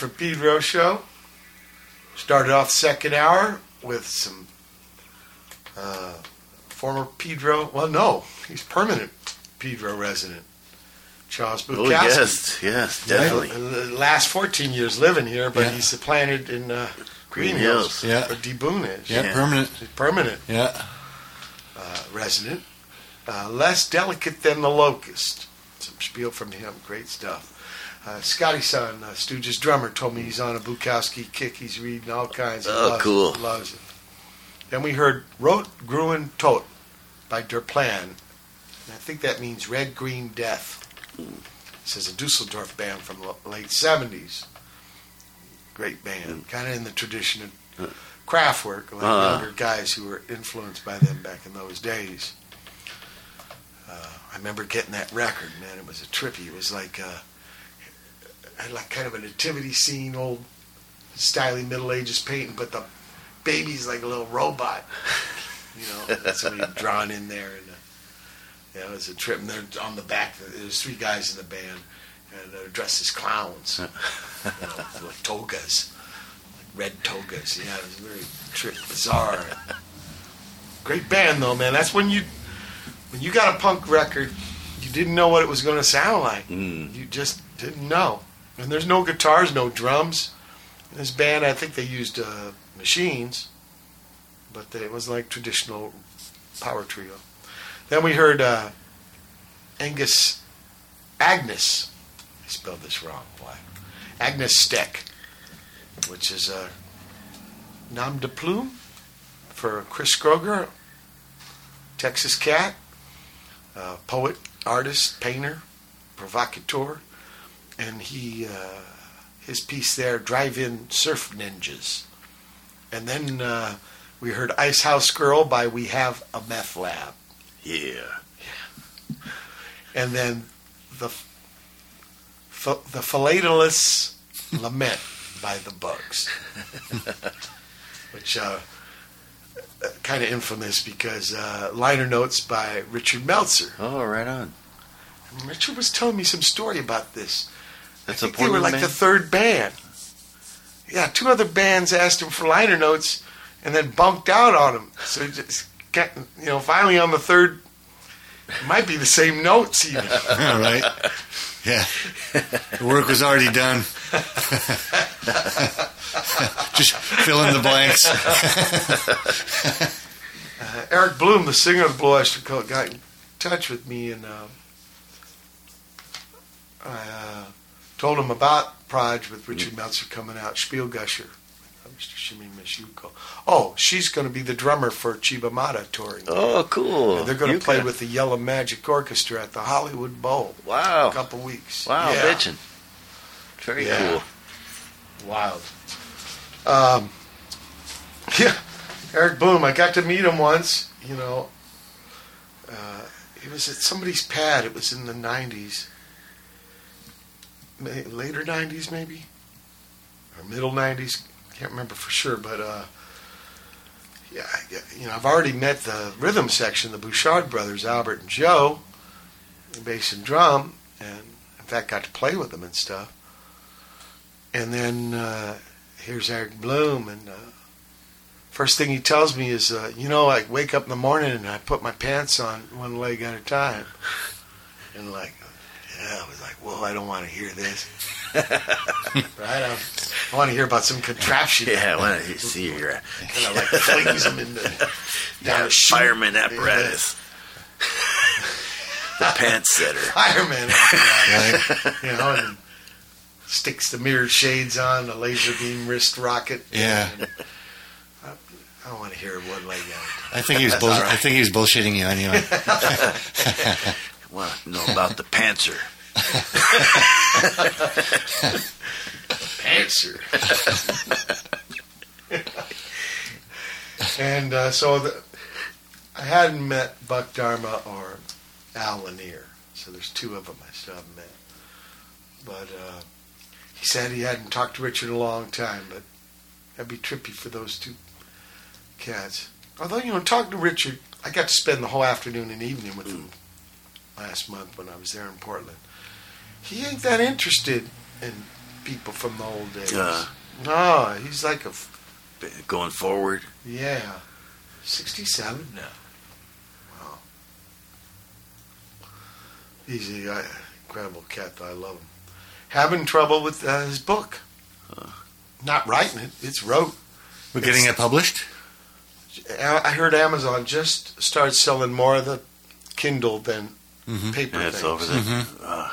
S1: Watt from Pedro show. Started off the second hour with some uh, former Pedro. Well, no, he's permanent Pedro resident. Charles Bukowski.
S3: Oh yes, yes, definitely.
S1: And the last 14 years living here, but
S2: Yeah.
S1: he's planted in uh, Green,
S3: Green
S1: Hills.
S3: Hills.
S2: Yeah.
S1: Or D Boon is.
S2: Yeah,
S3: Yeah.
S2: permanent.
S1: He's permanent
S2: Yeah.
S1: uh, resident. Uh, less delicate than the locust. Some spiel from him. Great stuff. Uh, Scott Asheton, uh, Stooges drummer, told me he's on a Bukowski kick. He's reading all kinds. He
S3: Oh,
S1: loves
S3: cool.
S1: It, loves it. Then we heard Rot Gruen Tot by Der Plan. And I think that means Red Green Death. This is a Dusseldorf band from the late 70s. Great band. Kind of in the tradition of Kraftwerk, like
S3: Uh.
S1: younger guys who were influenced by them back in those days. Uh, I remember getting that record, man. It was a trippy. It was like uh, had like kind of a nativity scene, old styly Middle Ages painting, but the baby's like a little robot. You know, that's what drawn in there. And uh, yeah, it was a trip. And they're on the back. There's three guys in the band, and they're dressed as clowns, you know, with togas, like red togas. Yeah, it was very trip, bizarre. Great band though, man. That's when you when you got a punk record, you didn't know what it was going to sound like.
S3: Mm.
S1: You just didn't know. And there's no guitars, no drums. This band, I think they used uh, machines, but they, it was like traditional power trio. Then we heard uh, Angus Agnes. I spelled this wrong. Why? Agnes Steck, which is a nom de plume for Chris Kroger, Texas Cat, uh, poet, artist, painter, provocateur, and he uh, his piece there, Drive-In Surf Ninjas, and then uh, we heard Ice House Girl by We Have a Meth Lab,
S3: Yeah. yeah.
S1: and then the ph- the Philatelist Lament by the Bugs, which. Uh, Kind of infamous because uh, liner notes by Richard Meltzer.
S3: Oh, right on.
S1: Richard was telling me some story about this.
S3: That's
S1: I
S3: a
S1: think they were like
S3: band?
S1: the third band. Yeah, two other bands asked him for liner notes and then bunked out on him. So he just got, you know, finally on the third, it might be the same notes even.
S2: All right. Yeah. The work was already done. Just fill in the blanks.
S1: Uh, Eric Bloom, the singer of the Blue Oyster Cult, got in touch with me and uh, I uh, told him about Proj with Richard Meltzer coming out, Spielgusher, uh, Mr. Shimi Mishuko. Oh, she's going to be the drummer for Cibo Matto touring.
S3: Oh, cool.
S1: They're going to play with the Yellow Magic Orchestra at the Hollywood Bowl in a couple weeks.
S3: Wow,
S1: yeah.
S3: bitchin'. Very
S1: Yeah.
S3: cool.
S1: Wild. Um, yeah, Eric Bloom. I got to meet him once. You know, uh, he was at somebody's pad. It was in the '90s, May, later '90s maybe, or middle '90s. Can't remember for sure, but uh, yeah, you know, I've already met the rhythm section, the Bouchard brothers, Albert and Joe. bass and drum, and in fact got to play with them and stuff. And then uh, here's Eric Bloom, and uh, first thing he tells me is, uh, you know, I wake up in the morning and I put my pants on one leg at a time, and like, I was like, whoa, I don't want to hear this. right? I, I want to hear about some contraption.
S3: Yeah, I want to see your uh,
S1: kind of like flings them in the down
S3: yeah, fireman apparatus. the pants setter.
S1: fireman apparatus, you know, and sticks the mirrored shades on, the laser beam wrist rocket.
S2: Yeah.
S1: And I, I don't want to hear one leg out.
S2: I think he was. Bull- I think he was bullshitting you anyway.
S3: Want to know about the pantser?
S1: Answer. and uh, so the, I hadn't met Buck Dharma or Al Lanier, so there's two of them I still haven't met. But uh, he said he hadn't talked to Richard in a long time, but that'd be trippy for those two cats. Although, you know, talking to Richard, I got to spend the whole afternoon and evening with him last month when I was there in Portland. He ain't that interested in people from the old days.
S3: Uh.
S1: no, he's like a f-
S3: Going forward,
S1: yeah, sixty-seven now. Wow, he's an uh, incredible cat. Though I love him. Having trouble with uh, his book. Not writing it; it's wrote.
S2: We're getting it published.
S1: I I heard Amazon just started selling more of the Kindle than
S2: Mhm.
S1: paper
S3: and it's
S1: things.
S3: over there.
S2: Mhm.
S3: Uh,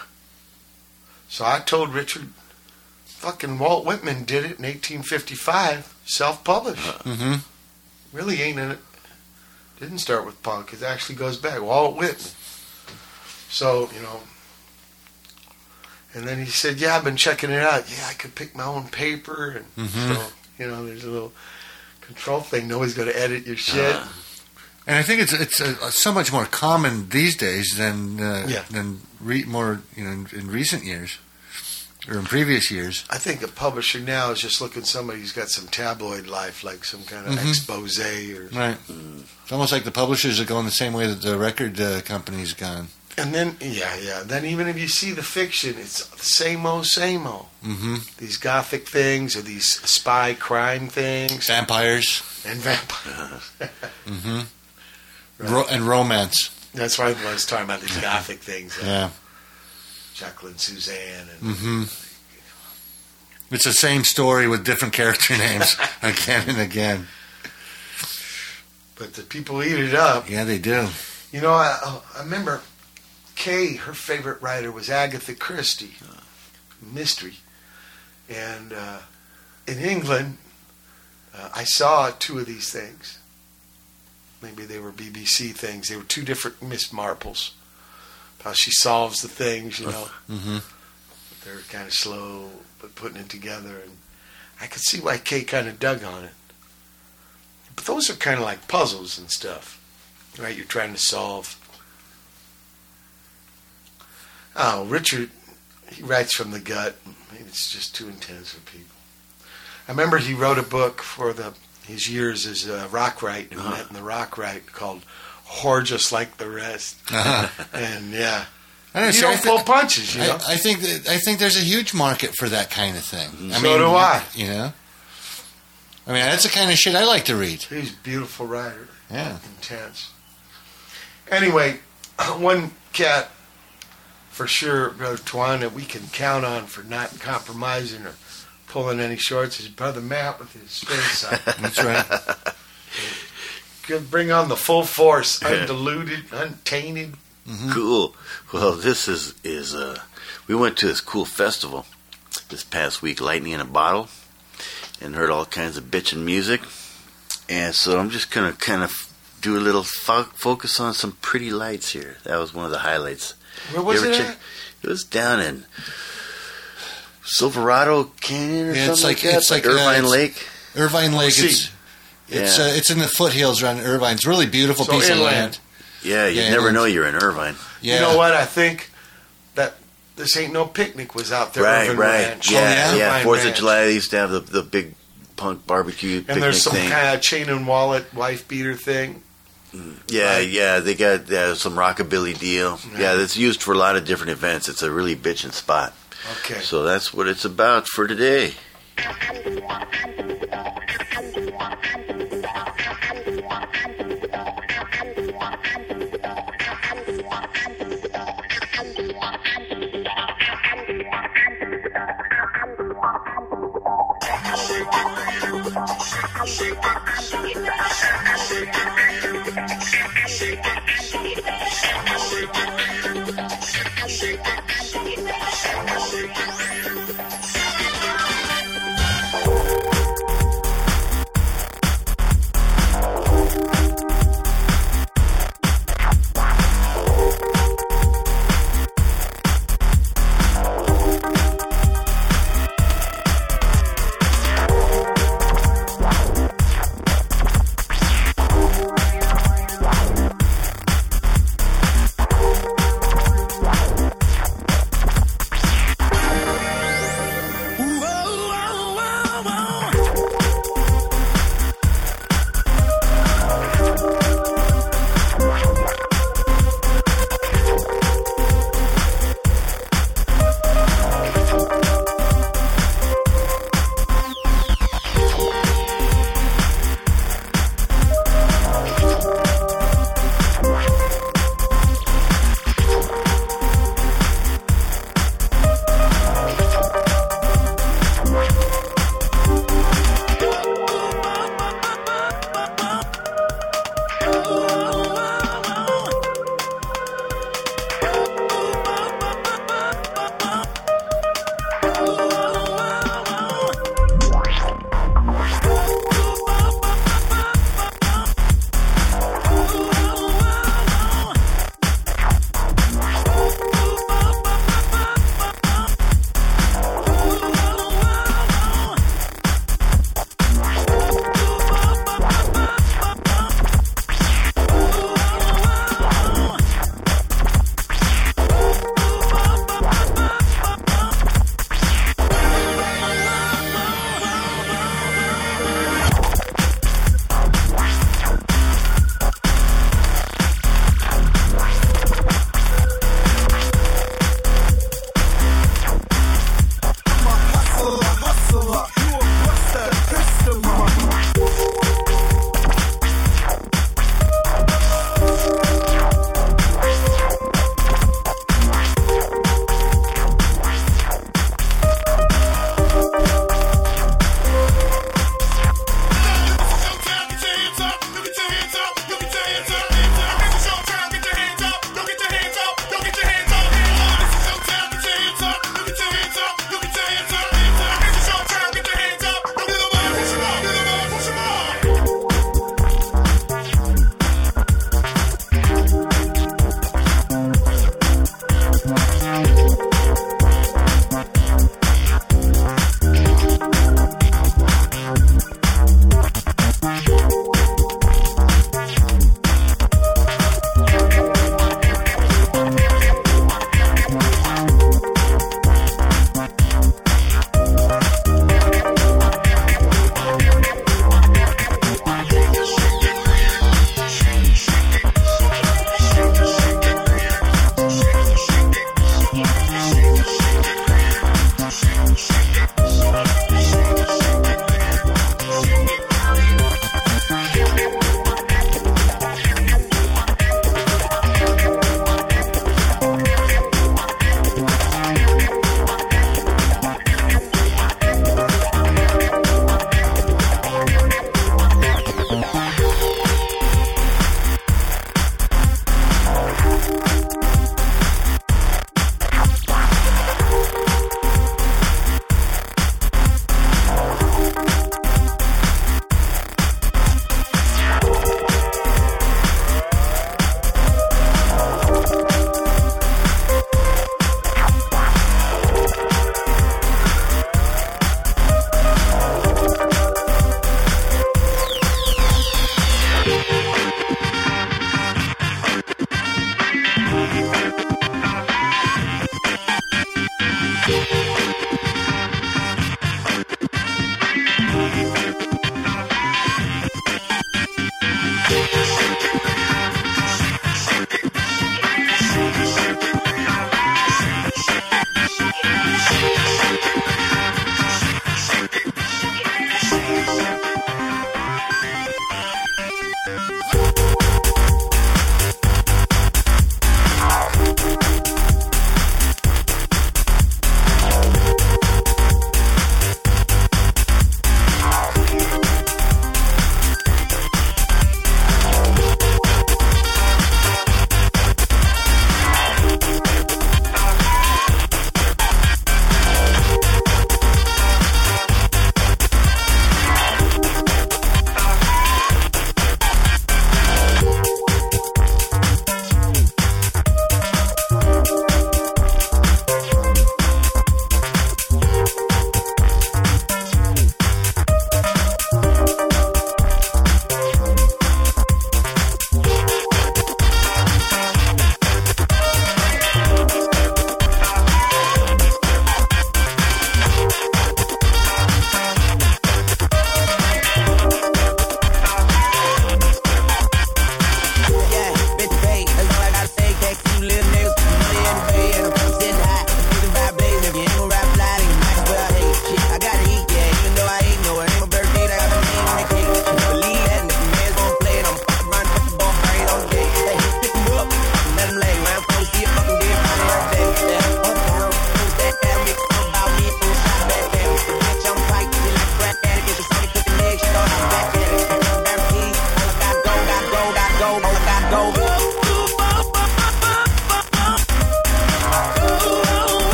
S1: So I told Richard, fucking Walt Whitman did it in 1855, self-published.
S2: Mm-hmm.
S1: Really ain't in it. Didn't start with punk. It actually goes back. Walt Whitman. So, you know. And then he said, yeah, I've been checking it out. Yeah, I could pick my own paper. And
S2: Mhm.
S1: so, you know, there's a little control thing. Nobody's going to edit your shit.
S3: Uh,
S2: And I think it's it's uh, so much more common these days than uh,
S1: Yeah.
S2: than re- more you know in, in recent years or in previous years.
S1: I think a publisher now is just looking somebody who's got some tabloid life, like some kind of
S2: Mhm.
S1: expose or
S2: Right. It's almost like the publishers are going the same way that the record uh, companies gone.
S1: And then, yeah, yeah. Then even if you see the fiction, it's the same old, same old.
S2: Mm-hmm.
S1: These gothic things or these spy crime things
S2: Vampires.
S1: and vampires.
S2: Mm-hmm.
S1: Right.
S2: Ro- and romance.
S1: That's why I was talking about these gothic things. Like
S2: Yeah.
S1: Jacqueline Susann and
S2: Mm-hmm. It's the same story with different character names again and again.
S1: but the people eat it up.
S2: Yeah, they do.
S1: You know, I, oh, I remember Kay, her favorite writer was Agatha Christie, mystery. And uh, in England, uh, I saw two of these things. Maybe they were BBC things. They were two different Miss Marples. How she solves the things, you know.
S2: Mm-hmm.
S1: They're kind of slow, but putting it together. And I could see why Kay kind of dug on it. But those are kind of like puzzles and stuff, right? You're trying to solve. Oh, Richard, he writes from the gut. Maybe it's just too intense for people. I remember he wrote a book for the his years as a rock write and
S3: Uh-huh.
S1: met in the rock write called "Whore Just Like the Rest."
S2: Uh-huh.
S1: And yeah,
S2: I don't
S1: you don't
S2: I thi-
S1: pull punches, you know.
S2: I, I think that, I think there's a huge market for that kind of thing. I
S1: So
S2: mean,
S1: do I.
S2: You know, I mean that's the kind of shit I like to read.
S1: He's a beautiful writer.
S2: Yeah.
S1: intense. Anyway, one cat for sure, Brother Twan, that we can count on for not compromising or pulling any shorts is Brother Matt with his face side.
S2: That's right.
S1: Could bring on the full force, undiluted, untainted.
S3: Cool. Well, this is is uh, we went to this cool festival this past week, Lightning in a Bottle, and heard all kinds of bitchin' music. And so I'm just gonna kind of do a little fo- focus on some pretty lights here. That was one of the highlights.
S1: Where was it
S3: check-? It was down in Silverado Canyon or
S2: Yeah, it's
S3: something
S2: like-
S3: like, that.
S2: it's like, uh,
S3: Irvine
S2: it's-
S3: Lake.
S2: Irvine Lake.
S1: See.
S2: It's it's,
S3: Yeah.
S2: uh, it's in the foothills around Irvine. It's a really beautiful
S1: So
S2: piece of land.
S3: Yeah, you
S2: Yeah,
S3: never know you're in Irvine.
S2: Yeah.
S1: You know what? I think that this ain't no picnic was out there.
S3: right,
S1: Irvin
S3: right.
S1: Ranch.
S3: Yeah,
S2: yeah?
S3: yeah.
S1: Irvine
S3: Fourth of July, they used to have the, the big punk barbecue
S1: And
S3: picnic
S1: there's some
S3: thing.
S1: kind of chain and wallet wife beater thing.
S6: Yeah,
S1: Right.
S6: yeah, they got uh, some rockabilly deal. Yeah, that's used for a lot of different events. It's a really bitchin' spot.
S1: Okay.
S6: So that's what it's about for today.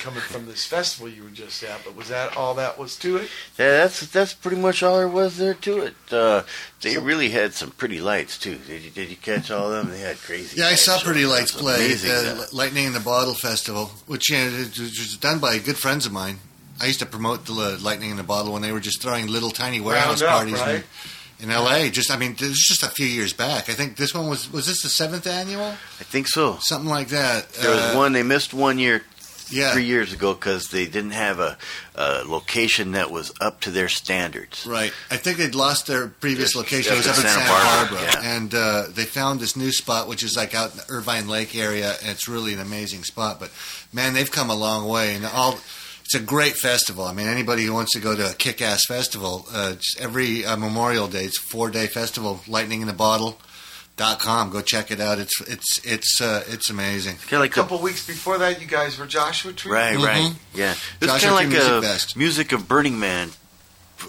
S1: Coming from this festival you were just at. But was that all that was to it?
S3: Yeah, that's that's pretty much all there was there to it. Uh, they really had some pretty lights too. Did you did you catch all of them? They had crazy.
S2: Yeah, I saw
S3: lights.
S2: Pretty Lights play
S3: amazing,
S2: uh. Lightning in the Bottle Festival, which you know, it was done by good friends of mine. I used to promote the uh, Lightning in the Bottle when they were just throwing little tiny warehouse
S1: up,
S2: parties
S1: right?
S2: in, in L.A. Just, I mean, this was just a few years back. I think this one was was this the seventh annual,
S3: I think so.
S2: something like that.
S3: There was
S2: Uh,
S3: one they missed one year,
S2: yeah,
S3: three years ago, because they didn't have a, a location that was up to their standards.
S2: Right. I think they'd lost their previous location. It was up in
S3: Santa Barbara,
S2: Barbara.
S3: yeah.
S2: And uh, they found this new spot, which is like out in the Irvine Lake area, and it's really an amazing spot. But, man, they've come a long way. And all. It's a great festival. I mean, anybody who wants to go to a kick-ass festival, uh, every uh, Memorial Day, it's a four-day festival. Lightning in a Bottle. Dot com. Go check it out. It's it's it's uh, it's amazing.
S3: Kind of like
S1: A couple weeks before that, you guys were Joshua Tree.
S3: Right,
S2: Mhm.
S3: right, yeah. It's
S2: Joshua
S3: kind of like
S2: Music
S3: a
S2: Fest.
S3: music of Burning Man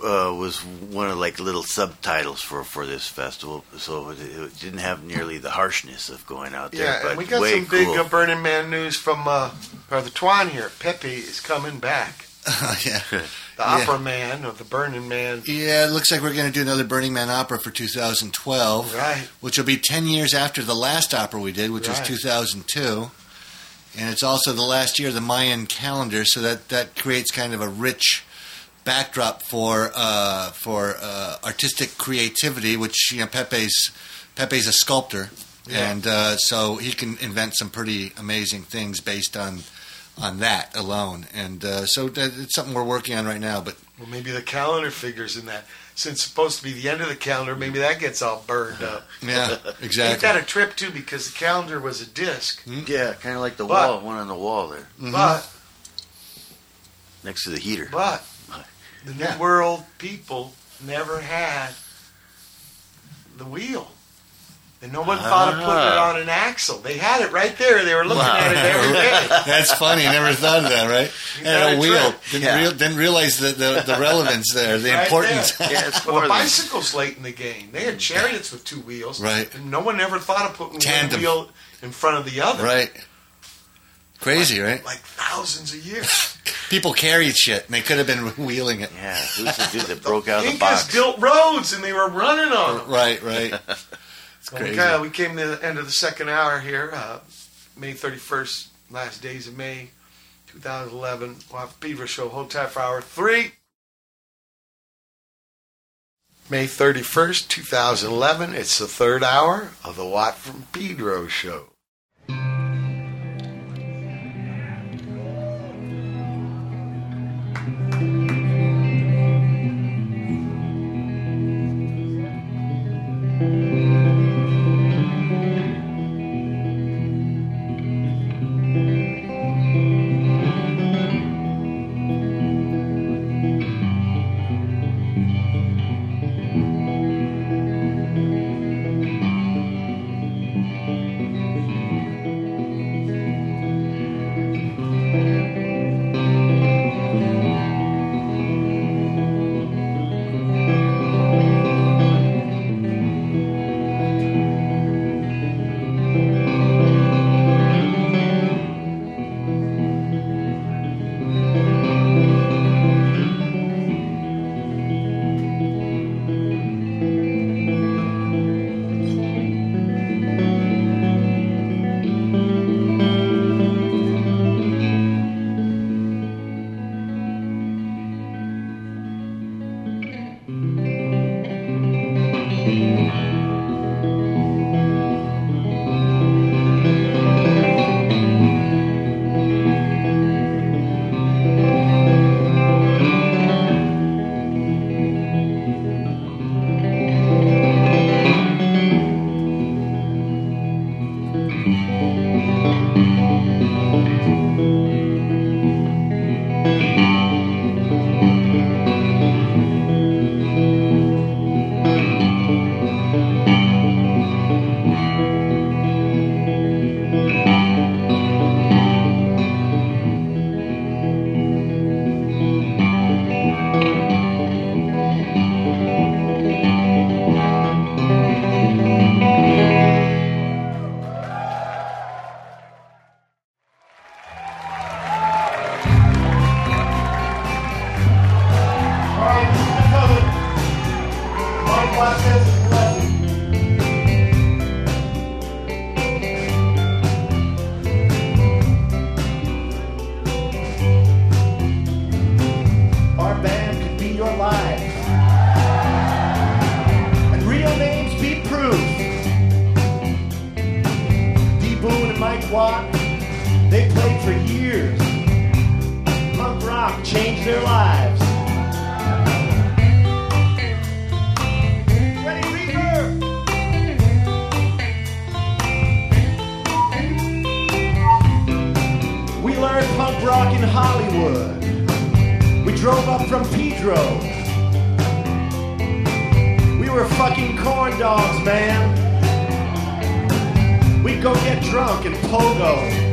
S3: uh, was one of like little subtitles for for this festival, so it, it didn't have nearly the harshness of going out there.
S1: Yeah,
S3: but
S1: and we got
S3: way
S1: some big
S3: cool.
S1: uh, Burning Man news from uh, Brother Twan here. Pepe is coming back.
S2: yeah.
S1: The
S2: Yeah.
S1: Opera Man or the Burning Man.
S2: Yeah, it looks like we're going to do another Burning Man opera for 2012.
S1: Right.
S2: which will be 10 years after the last opera we did, which
S1: Right.
S2: was 2002. And it's also the last year of the Mayan calendar, so that, that creates kind of a rich backdrop for uh, for uh, artistic creativity, which you know Pepe's Pepe's a sculptor,
S1: Yeah.
S2: and uh, so he can invent some pretty amazing things based on on that alone. And uh, so that, it's something we're working on right now. But
S1: Well, maybe the calendar figures in that. Since it's supposed to be the end of the calendar, maybe that gets all burned up.
S2: yeah, exactly.
S1: Ain't
S2: exactly.
S1: that a trip too? Because the calendar was a disc,
S3: yeah, kind of like the
S1: But-
S3: wall, one on the wall there
S2: Mhm.
S1: but
S3: next to the heater.
S1: but the New World people never had the wheel. And no one thought of putting it
S3: Ah.
S1: on an axle. They had it right there. They were looking at it every day.
S2: That's funny. Never thought of that, right?
S1: You
S2: And a
S1: a
S2: wheel. Didn't,
S3: Yeah.
S2: real, didn't realize the, the, the relevance there, the
S1: Right
S2: importance.
S1: there.
S3: Yeah, it's
S1: Well, the bicycle's late in the game. They had chariots with two wheels.
S2: Right.
S1: And no one ever thought of putting
S2: Tandem.
S1: one wheel in front of the other.
S2: right. Crazy, right?
S1: Like thousands of years.
S2: People carried shit, and they could have been wheeling it.
S3: yeah. Who's the dude that broke out of the
S1: Incas
S3: box?
S1: built roads and they were running on them.
S2: Right, right.
S1: Well, we, kinda, we came to the end of the second hour here, uh, May 31st, last days of May 2011. We'll have Pedro Show, hold tight for hour three. May 31st, 2011. It's the third hour of the Watt from Pedro Show.
S7: Hollywood. We drove up from Pedro. We were fucking corn dogs, man. We'd go get drunk and pogo.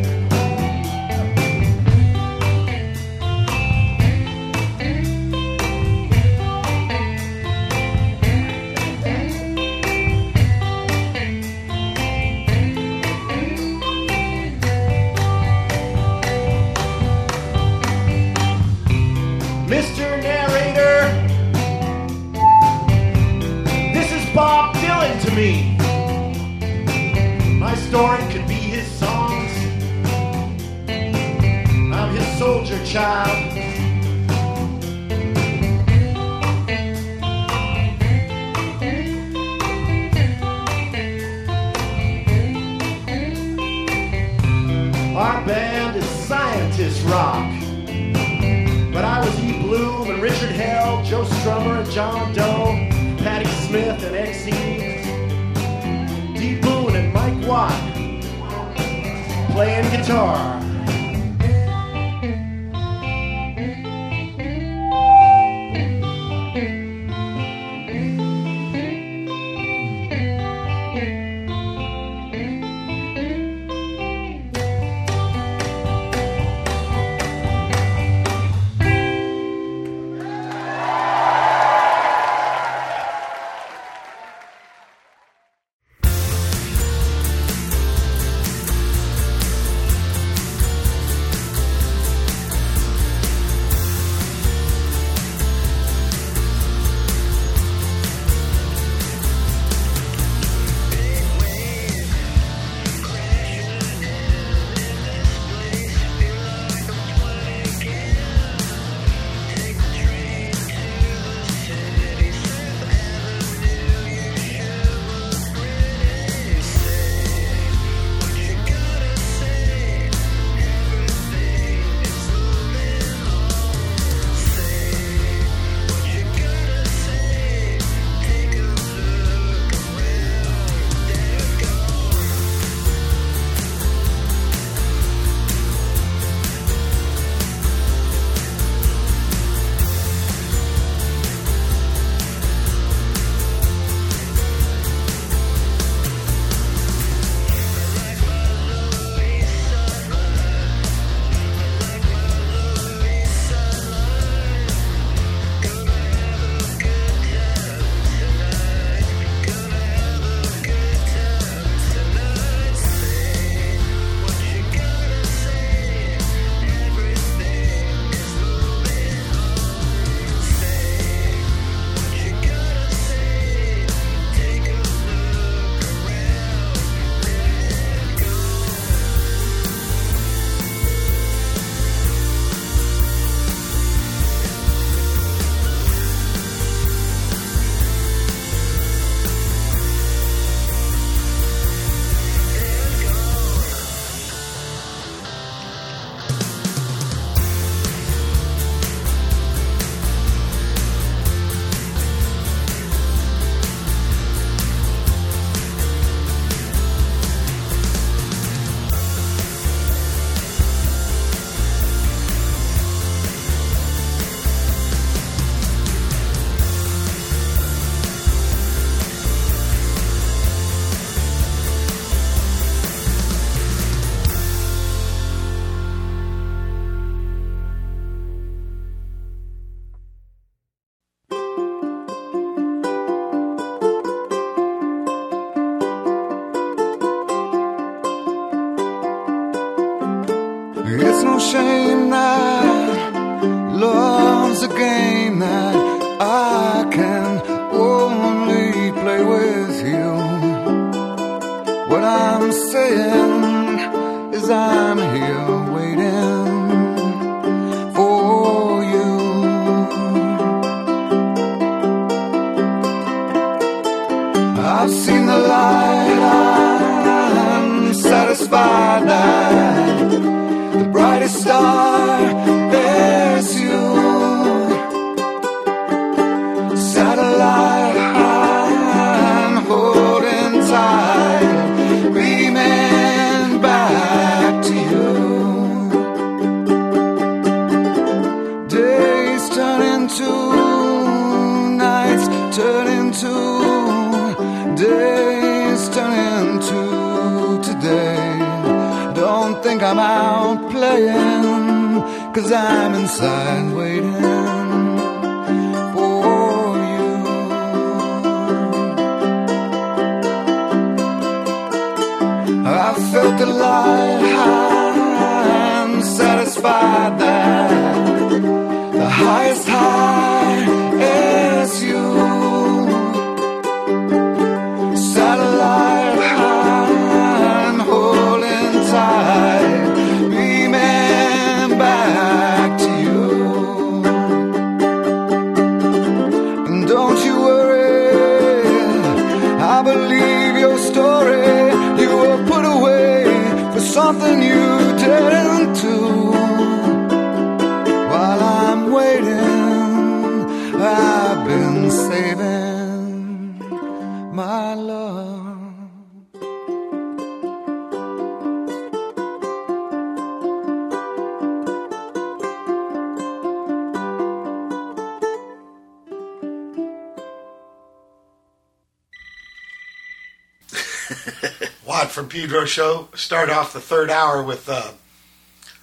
S1: Pedro Show. Start off the third hour with uh,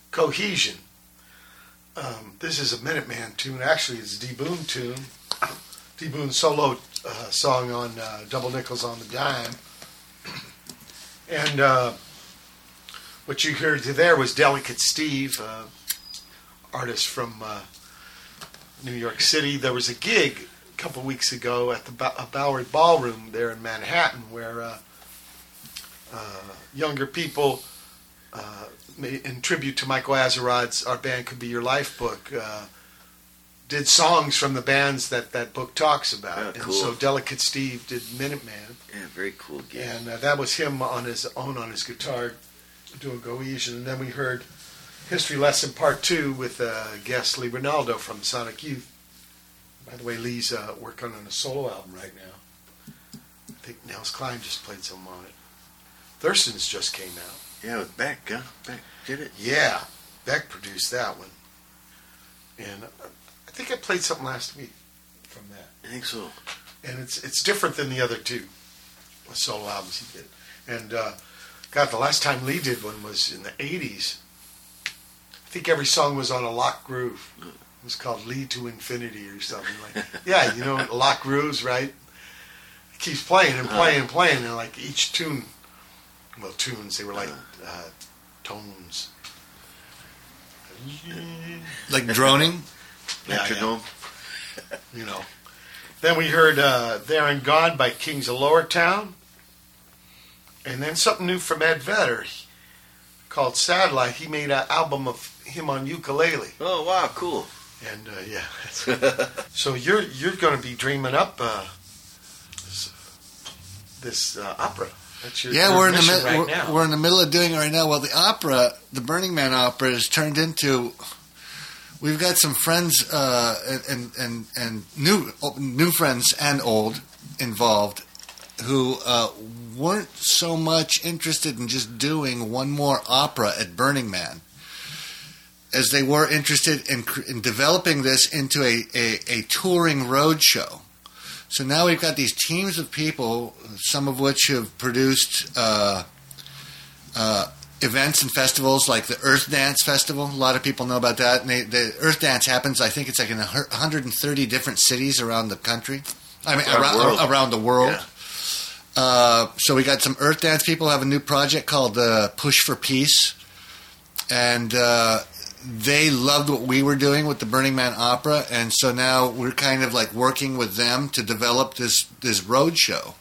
S1: Cohesion. Um, this is a Minutemen tune. Actually, it's D Boon tune. D Boon solo uh, song on uh, Double Nickels on the Dime. And uh, what you heard there was Delicate Steve, uh, artist from uh, New York City. There was a gig a couple weeks ago at the uh, Bowery Ballroom there in Manhattan where younger people, uh, in tribute to Michael Azerrad's Our Band Could Be Your Life book, uh, did songs from the bands that that book talks about.
S3: Yeah,
S1: And
S3: cool.
S1: so Delicate Steve did Minutemen.
S3: Yeah, very cool gig.
S1: And uh, that was him on his own on his guitar doing Cohesion. And then we heard History Lesson Part 2 with uh, guest Lee Ranaldo from Sonic Youth. By the way, Lee's uh, working on a solo album right now. I think Nels Cline just played some on it. Thurston's just came out.
S3: Yeah, with Beck, huh? Beck did it.
S1: Yeah, Beck produced that one. And uh, I think I played something last week from that.
S3: I think so.
S1: and it's it's different than the other two solo albums he did. And uh, God, the last time Lee did one was in the '80s. I think every song was on a lock groove. It was called "Lee to Infinity" or something like. yeah, you know, lock grooves, right? It keeps playing and playing and playing, and like each tune, well, tunes they were like uh, tones.
S2: Like droning.
S1: Yeah,
S3: Metronome.
S1: you know. Then we heard uh, There and Gone by Kings of Lowertown. And then something new from Ed Vedder called Satellite. He made an album of him on ukulele.
S3: Oh wow, cool.
S1: And uh, yeah. so you're you're going to be dreaming up uh, this, this uh, opera.
S2: Yeah, we're in the
S1: right
S2: we're,
S1: now.
S2: we're in the middle of doing it right now. Well, the opera, the Burning Man opera, has turned into. We've got some friends uh, and and and new new friends and old involved who uh, weren't so much interested in just doing one more opera at Burning Man as they were interested in, in developing this into a, a, a touring road show. So now we've got these teams of people, some of which have produced uh, uh, events and festivals like the Earth Dance Festival. A lot of people know about that. And they, the Earth Dance happens, I think it's like in 130 different cities around the country. I mean,
S3: Around
S2: around,
S3: the world.
S2: around the world.
S3: Yeah.
S2: Uh, so we got some Earth Dance people have a new project called uh, Push for Peace, and uh, they loved what we were doing with the Burning Man Opera, and so now we're kind of like working with them to develop this this road show,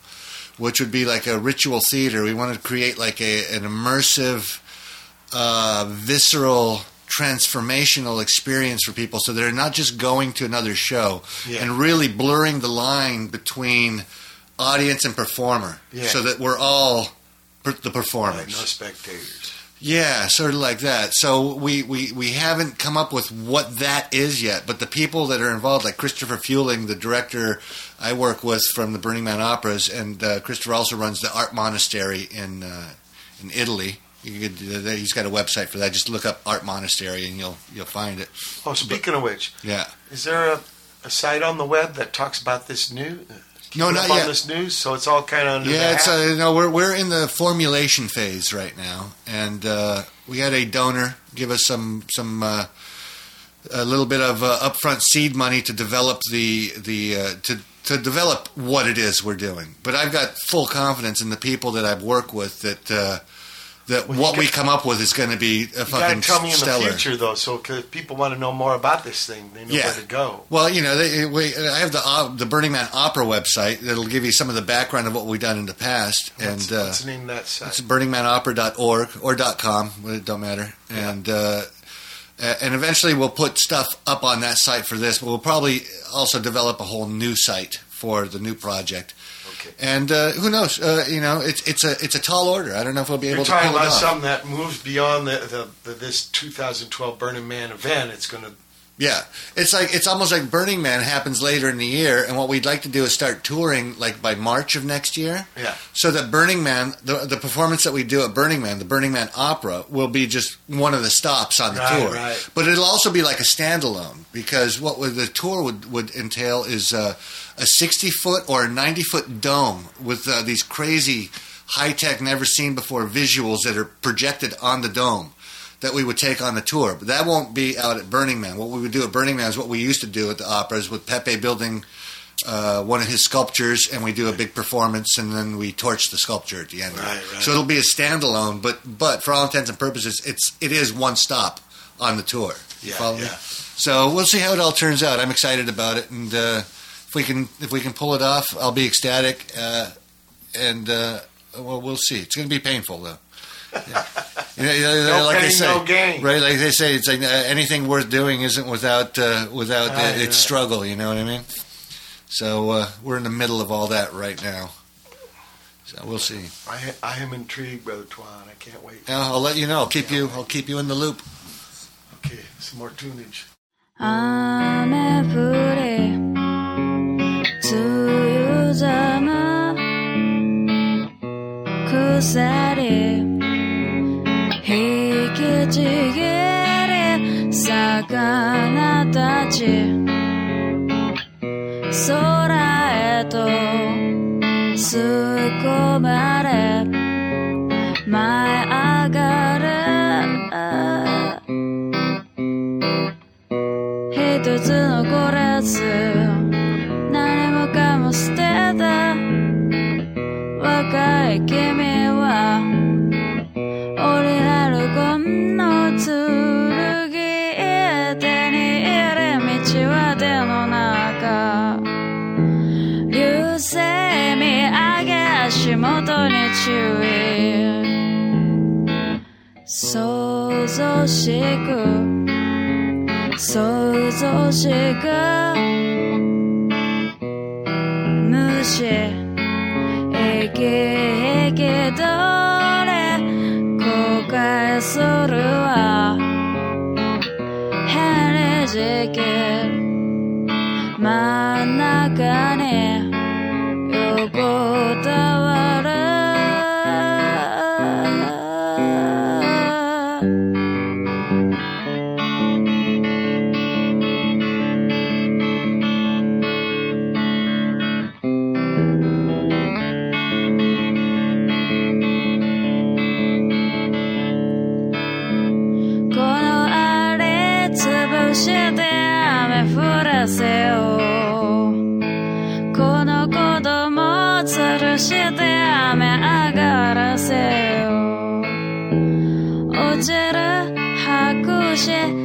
S2: which would be like a ritual theater. We want to create like a an immersive, uh, visceral. Transformational experience for people, so they're not just going to another show
S1: Yeah.
S2: and really blurring the line between audience and performer,
S1: Yeah.
S2: so that we're all per- the
S1: Right,
S2: performers.
S1: no spectators.
S2: Yeah, sort of like that. So we, we, we haven't come up with what that is yet, but the people that are involved, like Christopher Fueling, the director I work with from the Burning Man Operas, and uh, Christopher also runs the Art Monastery in uh, in Italy. You could, uh, he's got a website for that. Just look up Art Monastery and you'll you'll find it.
S1: Oh, speaking of which,
S2: Yeah.
S1: is there a, a site on the web that talks about this new?
S2: No, not yet.
S1: this news, so it's all kind of under
S2: Yeah, it's
S1: hat?
S2: uh, no, we're we're in the formulation phase right now, and uh, we had a donor give us some some uh, a little bit of uh, upfront seed money to develop the the uh, to to develop what it is we're doing. But I've got full confidence in the people that I've worked with that. That
S1: Well,
S2: what we come up with is going to be a
S1: You
S2: fucking
S1: tell me in
S2: stellar.
S1: the future, though, so if people want to know more about this thing, they know
S2: Yeah.
S1: where to go.
S2: Well, you know, they, we, I have the uh, the Burning Man Opera website that'll give you some of the background of what we've done in the past,
S1: What's,
S2: and uh,
S1: what's the name of that site?
S2: It's burningmanopera.org or .com. It don't matter. And uh, and eventually we'll put stuff up on that site for this, but we'll probably also develop a whole new site for the new project. And uh, who knows? Uh, you know, it's it's a it's a tall order. I don't know if we'll be
S1: You're
S2: able to
S1: talking
S2: pull it
S1: about something that moves beyond the, the, the this 2012 Burning Man event. It's going to
S2: Yeah, it's like it's almost like Burning Man happens later in the year, and what we'd like to do is start touring like by March of next year.
S1: Yeah.
S2: So that Burning Man, the the performance that we do at Burning Man, the Burning Man Opera, will be just one of the stops on the
S1: Right,
S2: tour.
S1: right.
S2: But it'll also be like a standalone because what would the tour would would entail is uh, a sixty foot or a ninety foot dome with uh, these crazy high tech, never seen before visuals that are projected on the dome that we would take on the tour. But that won't be out at Burning Man. What we would do at Burning Man is what we used to do at the operas with Pepe building uh, one of his sculptures, and we do a big performance, and then we torch the sculpture at the end.
S1: Right, right.
S2: So it'll be a standalone, but but for all intents and purposes, it's it is one stop on the tour.
S1: Yeah,
S2: follow me?
S1: yeah.
S2: So we'll see how it all turns out. I'm excited about it, and uh, if we can if we can pull it off, I'll be ecstatic. Uh, and uh, well, we'll see. It's going to be painful though. Yeah. You know,
S1: No
S2: like they say,
S1: no gain.
S2: right? Like they say, it's like uh, anything worth doing isn't without uh, without uh, its
S1: right.
S2: struggle. You know what I mean? So uh, we're in the middle of all that right now. So we'll see.
S1: I, I am intrigued, Brother Twan. I can't wait.
S2: Yeah, I'll let you know. I'll keep you. I'll keep you in the loop.
S1: Okay, some more tunage.
S8: 雨ちぎり魚たち空へと吸い込まれ舞い上がる一つのコレス何もかも捨てた若い君足元に注意想像しく。想像しく。無視。生き生きとれ。後悔するわ。変に時期真ん中に
S9: shit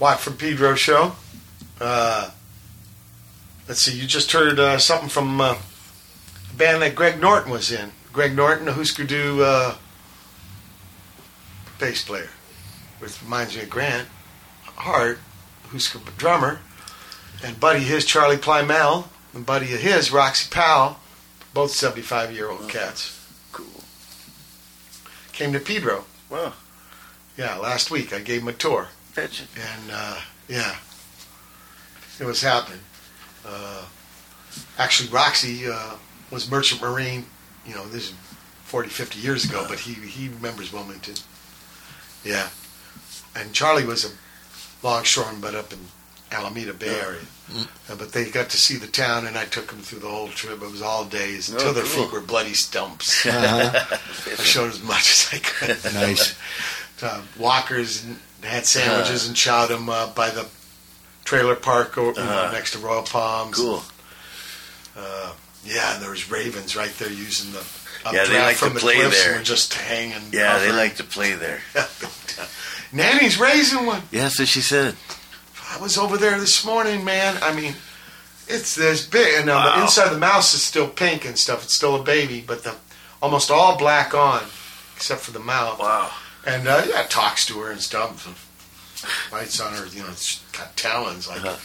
S1: Watt from Pedro show. Uh, let's see, you just heard uh, something from uh, a band that Greg Norton was in. Greg Norton, a Husker Du uh, bass player, which reminds me of Grant Hart, Husker drummer, and buddy his, Charlie Plymell, and buddy of his, Roxy Powell, both 75 year old cats.
S3: Cool.
S1: Came to Pedro.
S3: Wow.
S1: Yeah, last week I gave him a tour. And uh, yeah, it was happening. Uh, actually, Roxy uh, was Merchant Marine. You know, this is 40, 50 years ago, but he he remembers Wilmington. Yeah, and Charlie was a longshoreman, but up in Alameda Bay Area. Uh, but they got to see the town, and I took them through the whole trip. It was all days until
S3: Oh,
S1: their
S3: cool.
S1: feet were bloody stumps.
S2: Uh-huh.
S1: I showed as much as I could.
S2: Nice.
S1: uh, walkers and had sandwiches and shot them uh, by the trailer park or,
S3: Uh-huh.
S1: next to Royal Palms.
S3: Cool.
S1: Uh, yeah, and there was ravens right there using the
S3: Yeah, they like
S1: from
S3: to
S1: the
S3: play there.
S1: were just hanging.
S3: Yeah, they like to play there.
S1: Nanny's raising one.
S3: Yeah, what she said.
S1: I was over there this morning, man. I mean, it's this big, and uh, the inside of the mouse is still pink and stuff. It's still a baby, but the almost all black on, except for the mouth.
S3: Wow.
S1: And uh, yeah, talks to her and stuff. Bites on her, you know, it's got talons. Like
S3: Uh-huh.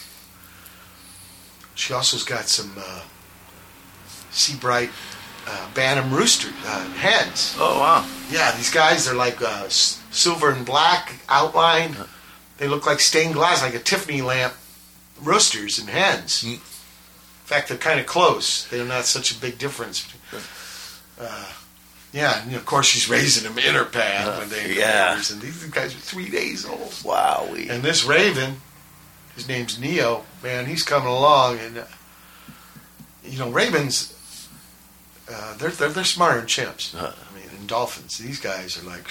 S1: she also's got some uh, Sebright uh, Bantam rooster uh, hens.
S3: Oh wow.
S1: Yeah, these guys they're like uh, s- silver and black outline, They look like stained glass, like a Tiffany lamp, roosters and hens.
S2: Mm.
S1: In fact, they're kind of close. They're not such a big difference. Uh, yeah, and of course she's raising them in her pad
S3: Uh,
S1: when they
S3: yeah.
S1: and these guys are three days old.
S3: Wow.
S1: And this Raven, his name's Neo. Man, he's coming along, and uh, you know ravens. Uh, they're, they're they're smarter than chimps.
S3: Uh.
S1: I mean, and dolphins. These guys are like.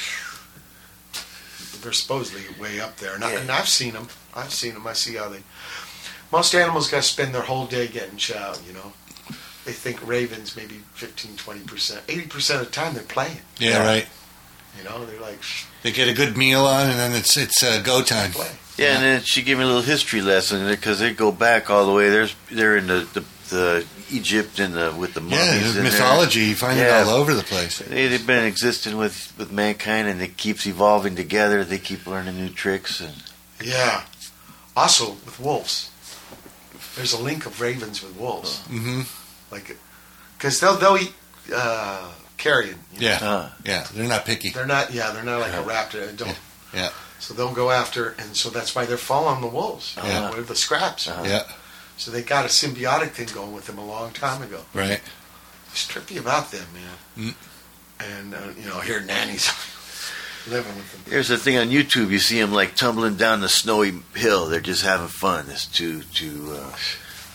S1: They're supposedly way up there, and, I, and I've seen them. I've seen them. I see how they. Most animals got to spend their whole day getting chow. You know, they think ravens maybe 15, 20 percent, eighty percent of the time they're playing.
S2: Yeah, right.
S1: You know, they're like
S2: They get a good meal on, and then it's it's uh, go time.
S1: play.
S3: Yeah, and then she gave me a little history lesson because they go back all the way. There's they're in the the, the Egypt and the, with the mummies.
S2: Yeah,
S3: in
S2: there's
S3: there.
S2: mythology. You find
S3: Yeah.
S2: it all over the place.
S3: They, they've been existing with, with mankind, and it keeps evolving together. They keep learning new tricks, and
S1: Yeah. Also with wolves, there's a link of ravens with wolves.
S2: hmm
S1: Like, because they'll they'll eat uh, carrion. you know.
S2: Yeah,
S3: uh,
S2: yeah. They're not picky.
S1: They're not. Yeah, they're not like a raptor. They don't.
S2: Yeah.
S1: So they'll go after, and so that's why they're following the wolves.
S2: Yeah.
S1: Where the scraps are.
S2: Yeah,
S1: So they got a symbiotic thing going with them a long time ago.
S2: right.
S1: It's trippy about them, man.
S2: Mm.
S1: And uh, you know, here nannies living with them.
S3: There's a thing on YouTube. You see them like tumbling down the snowy hill. They're just having fun. It's too too. Uh,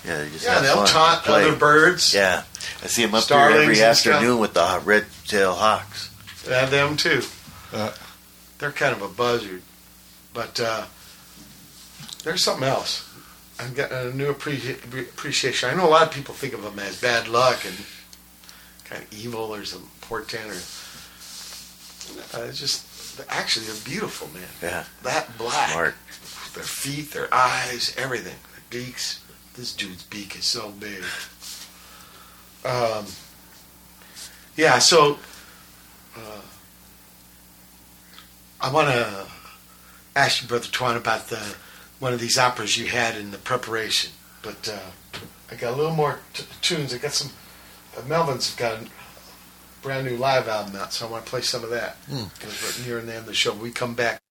S3: yeah, they just
S1: Yeah,
S3: have
S1: they'll
S3: fun.
S1: taunt
S3: Play.
S1: other birds.
S3: Yeah, I see them up
S1: Starlings
S3: there every
S1: and stuff.
S3: afternoon with the red tail hawks.
S1: Yeah, them too.
S2: Uh.
S1: They're kind of a buzzard, but uh, there's something else. I'm getting a new appreci- appreciation. I know a lot of people think of them as bad luck and kind of evil or some portent, or uh, it's just actually they're beautiful, man.
S3: Yeah,
S1: That black,
S3: smart.
S1: their feet, their eyes, everything, their beaks. This dude's beak is so big. Um, yeah, so uh, I want to ask you, Brother Twan, about the one of these operas you had in the preparation. But uh, I got a little more t- tunes. I got some. Uh, Melvin's got a brand new live album out, so I want to play some of that. Because we're nearing the end of the show. We come back.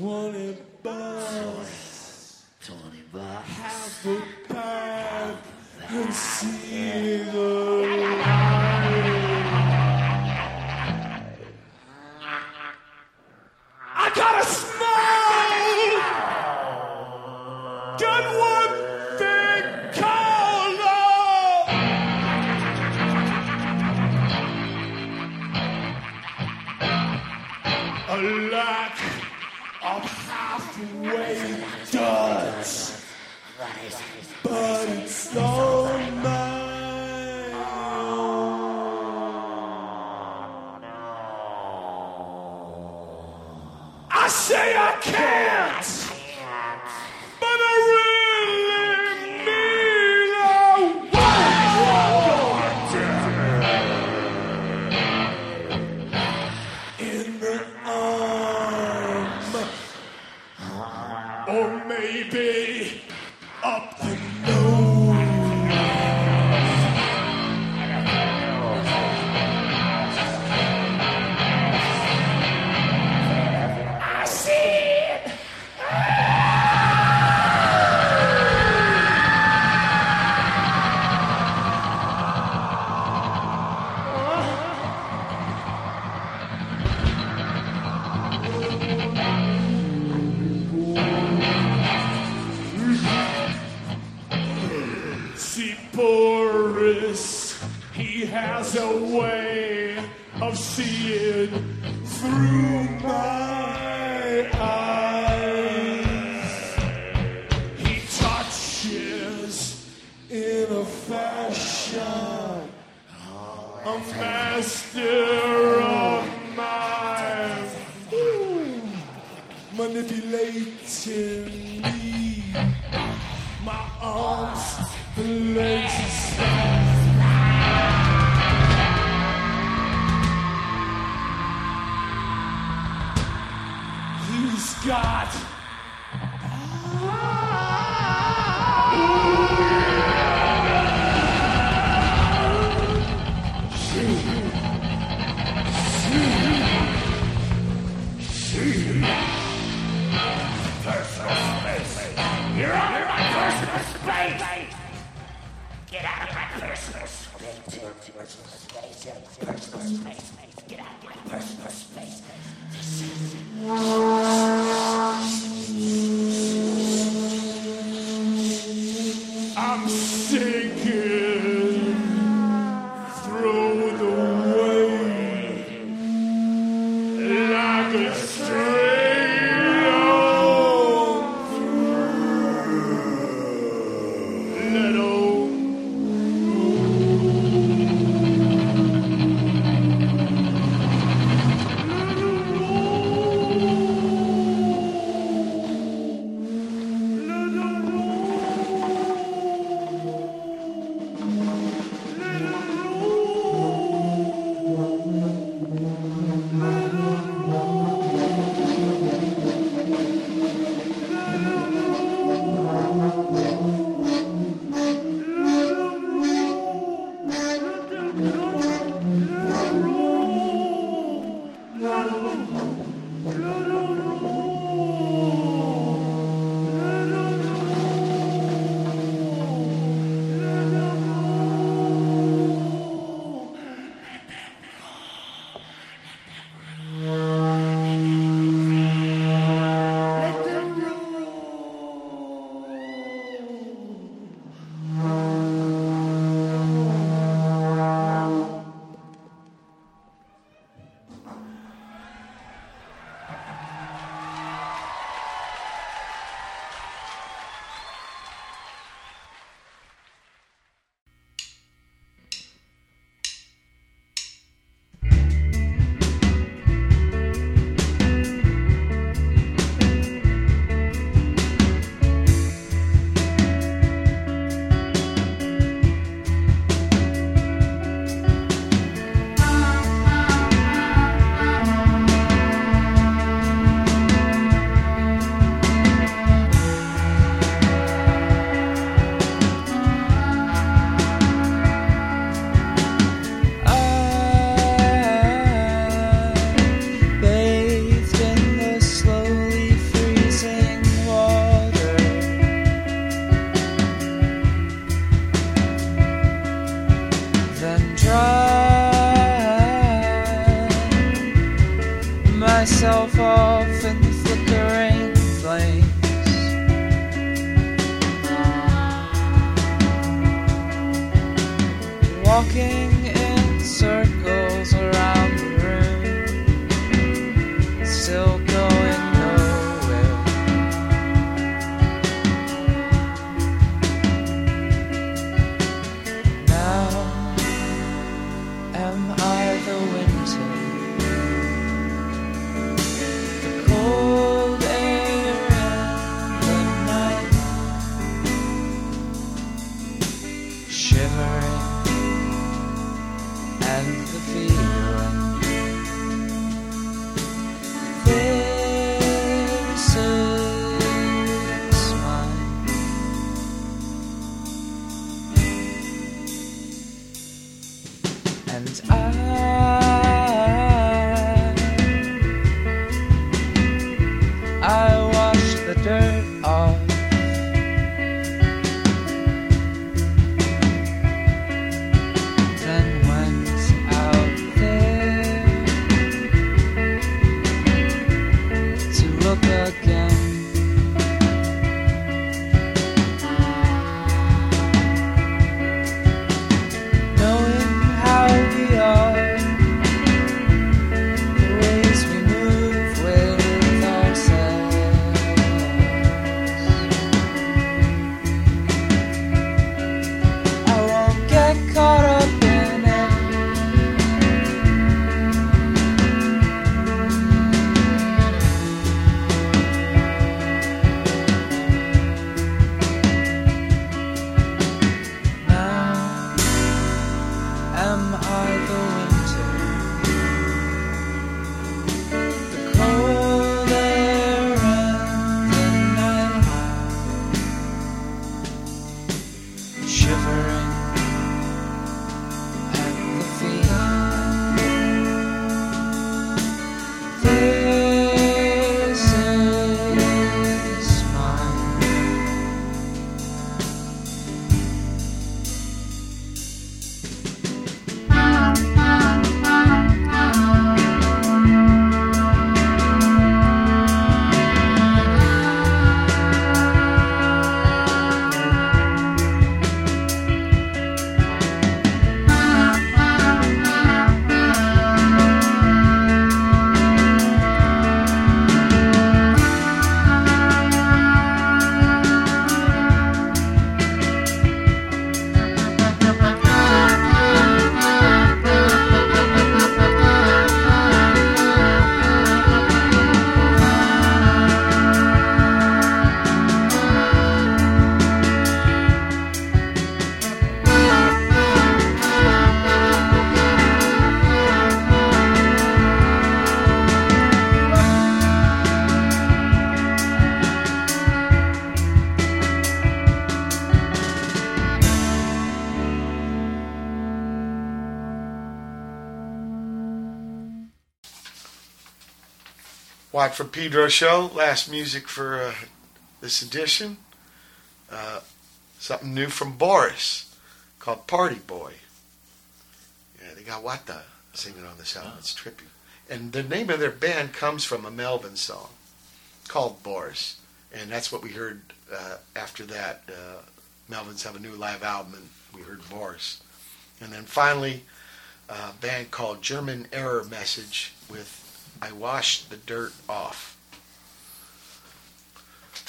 S10: Twenty bucks. Twenty bucks. Half a pack, and see the
S1: Watt from Pedro show. Last music for uh, this edition. Uh, something new from Boris called Party Boy. Yeah, they got Wata singing on this album. It's trippy. And the name of their band comes from a Melvin song called Boris. And that's what we heard uh, after that. Uh, Melvins have a new live album, and we heard Boris. And then finally, a band called German Error Message with I Washed the Dirt Off.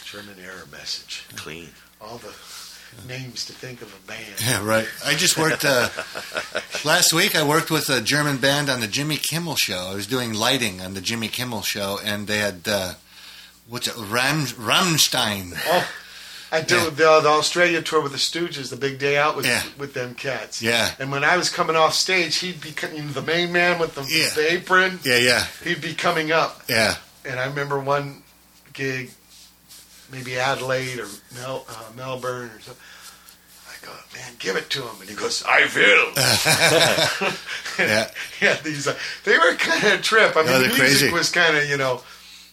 S1: German Error Message.
S3: Clean.
S1: All the names to think of a band.
S2: Yeah, right. I just worked uh, last week. I worked with a German band on the Jimmy Kimmel show. I was doing lighting on the Jimmy Kimmel show, and they had uh, what's it, Ram, Rammstein.
S1: Oh, I did the, the Australia tour with the Stooges, the big day out with
S2: Yeah.
S1: with them cats.
S2: Yeah.
S1: And when I was coming off stage, he'd be you know, the main man with the,
S2: Yeah.
S1: the apron.
S2: Yeah, yeah,
S1: He'd be coming up,
S2: yeah.
S1: and I remember one gig, maybe Adelaide or Mel, uh, Melbourne or something. I go, man, give it to him, and he goes, I will.
S2: Yeah.
S1: yeah, these uh, they were kind of a trip. I mean,
S2: No,
S1: the music
S2: crazy.
S1: was kind of you know,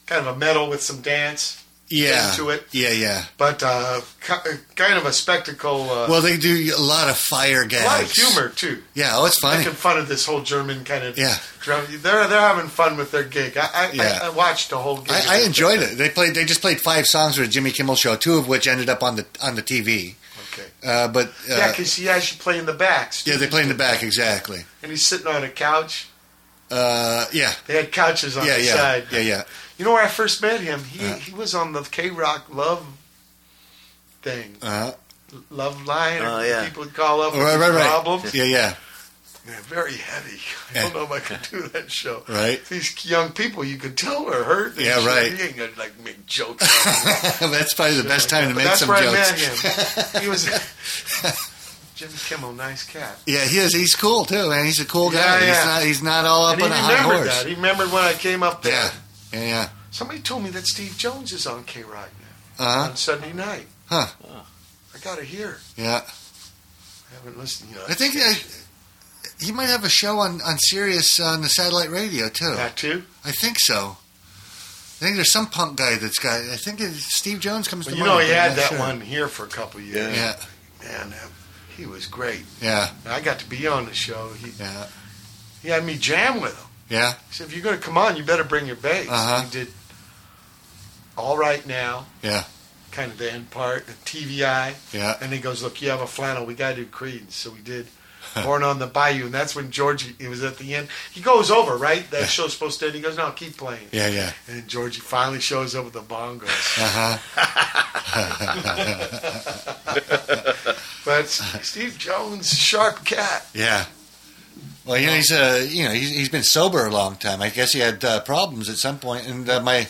S1: kind of a metal with some dance.
S2: Yeah.
S1: into it.
S2: Yeah, yeah.
S1: But uh, kind of a spectacle. Uh,
S2: Well, they do a lot of fire
S1: a lot of humor too.
S2: Yeah, oh, it's funny.
S1: Making fun of this whole German kind of.
S2: Yeah.
S1: Drum. They're they're having fun with their gig. I I,
S2: Yeah.
S1: I, watched the whole gig.
S2: I, I enjoyed it. They played. They just played five songs for the Jimmy Kimmel show, two of which ended up on the on the TV.
S1: Okay.
S2: Uh, but uh,
S1: yeah, because he actually play in the back.
S2: yeah, they play in the back exactly.
S1: And he's sitting on a couch.
S2: Uh, yeah,
S1: They had couches on
S2: yeah,
S1: the
S2: yeah,
S1: side.
S2: yeah, yeah.
S1: You know where I first met him? He
S2: Uh.
S1: he was on the K Rock Love thing,
S2: Uh,
S1: Love Line.
S3: Oh,
S1: or
S3: yeah.
S1: People would call up with
S2: right, right, right.
S1: problems.
S2: Yeah, yeah.
S1: Yeah, very heavy. I
S2: Yeah.
S1: don't know if I could do that show.
S2: Right.
S1: These young people, you could tell are hurt. and
S2: Yeah,
S1: shit.
S2: right.
S1: You ain't gonna like make jokes.
S2: That's probably the best time to
S1: But
S2: make
S1: that's
S2: some
S1: where
S2: jokes.
S1: I met him. He was Jimmy Kimmel, nice cat.
S2: Yeah, he is. He's cool too, man. He's a cool guy.
S1: Yeah,
S2: He's
S1: yeah.
S2: not. He's not all up
S1: and
S2: on a high
S1: remembered
S2: horse.
S1: that. He remembered when I came up there.
S2: Yeah, yeah.
S1: Somebody told me that Steve Jones is on K Rock now
S2: Uh huh.
S1: on Sunday night.
S2: Huh.
S1: I gotta hear.
S2: Yeah.
S1: I haven't listened. yet.
S2: I think uh, he might have a show on on Sirius on the satellite radio too.
S1: that too.
S2: I think so. I think there's some punk guy that's got. I think it's Steve Jones comes
S1: But
S2: to
S1: you
S2: mind.
S1: know, he had that
S2: sure.
S1: one here for a couple years.
S2: Yeah,
S1: Man, uh, he was great.
S2: yeah,
S1: And I got to be on the show. He
S2: yeah,
S1: he had me jam with him.
S2: Yeah.
S1: He said, "If you're going to come on, you better bring your bass."
S2: Uh-huh.
S1: He did all right now.
S2: Yeah.
S1: Kind of the end part, the TVI.
S2: Yeah.
S1: And he goes, "Look, you have a flannel. We got to do Creedence." So we did. Born on the Bayou, and that's when Georgie. It was at the end. He goes over, right? That show's supposed to. end. He goes, "No, keep playing."
S2: Yeah, yeah.
S1: And Georgie finally shows up with the bongos.
S2: Uh huh.
S1: But Steve Jones, sharp cat.
S2: yeah. Well, you know, he's uh, you know, he's, he's been sober a long time. I guess he had uh, problems at some point, and uh, my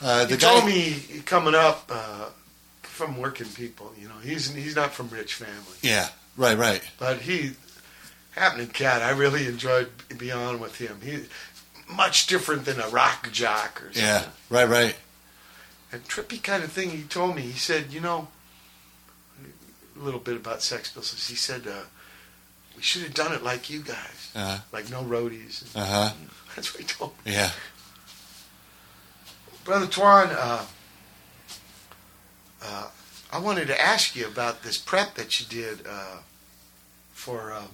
S2: uh, the
S1: he
S2: guy.
S1: told me coming up uh, from working people. You know, he's he's not from rich family,
S2: Yeah. Right. Right.
S1: but he happening cat. I really enjoyed being on with him. He much different than a rock jock or something.
S2: Yeah. Right. Right.
S1: And trippy kind of thing. He told me. He said, you know, a little bit about Sex Pistols. He said, uh, we should have done it like you guys,
S2: Uh
S1: like no roadies.
S2: Uh huh.
S1: That's what he told me.
S2: Yeah.
S1: Brother Twan, uh, uh, I wanted to ask you about this prep that you did uh, for, um,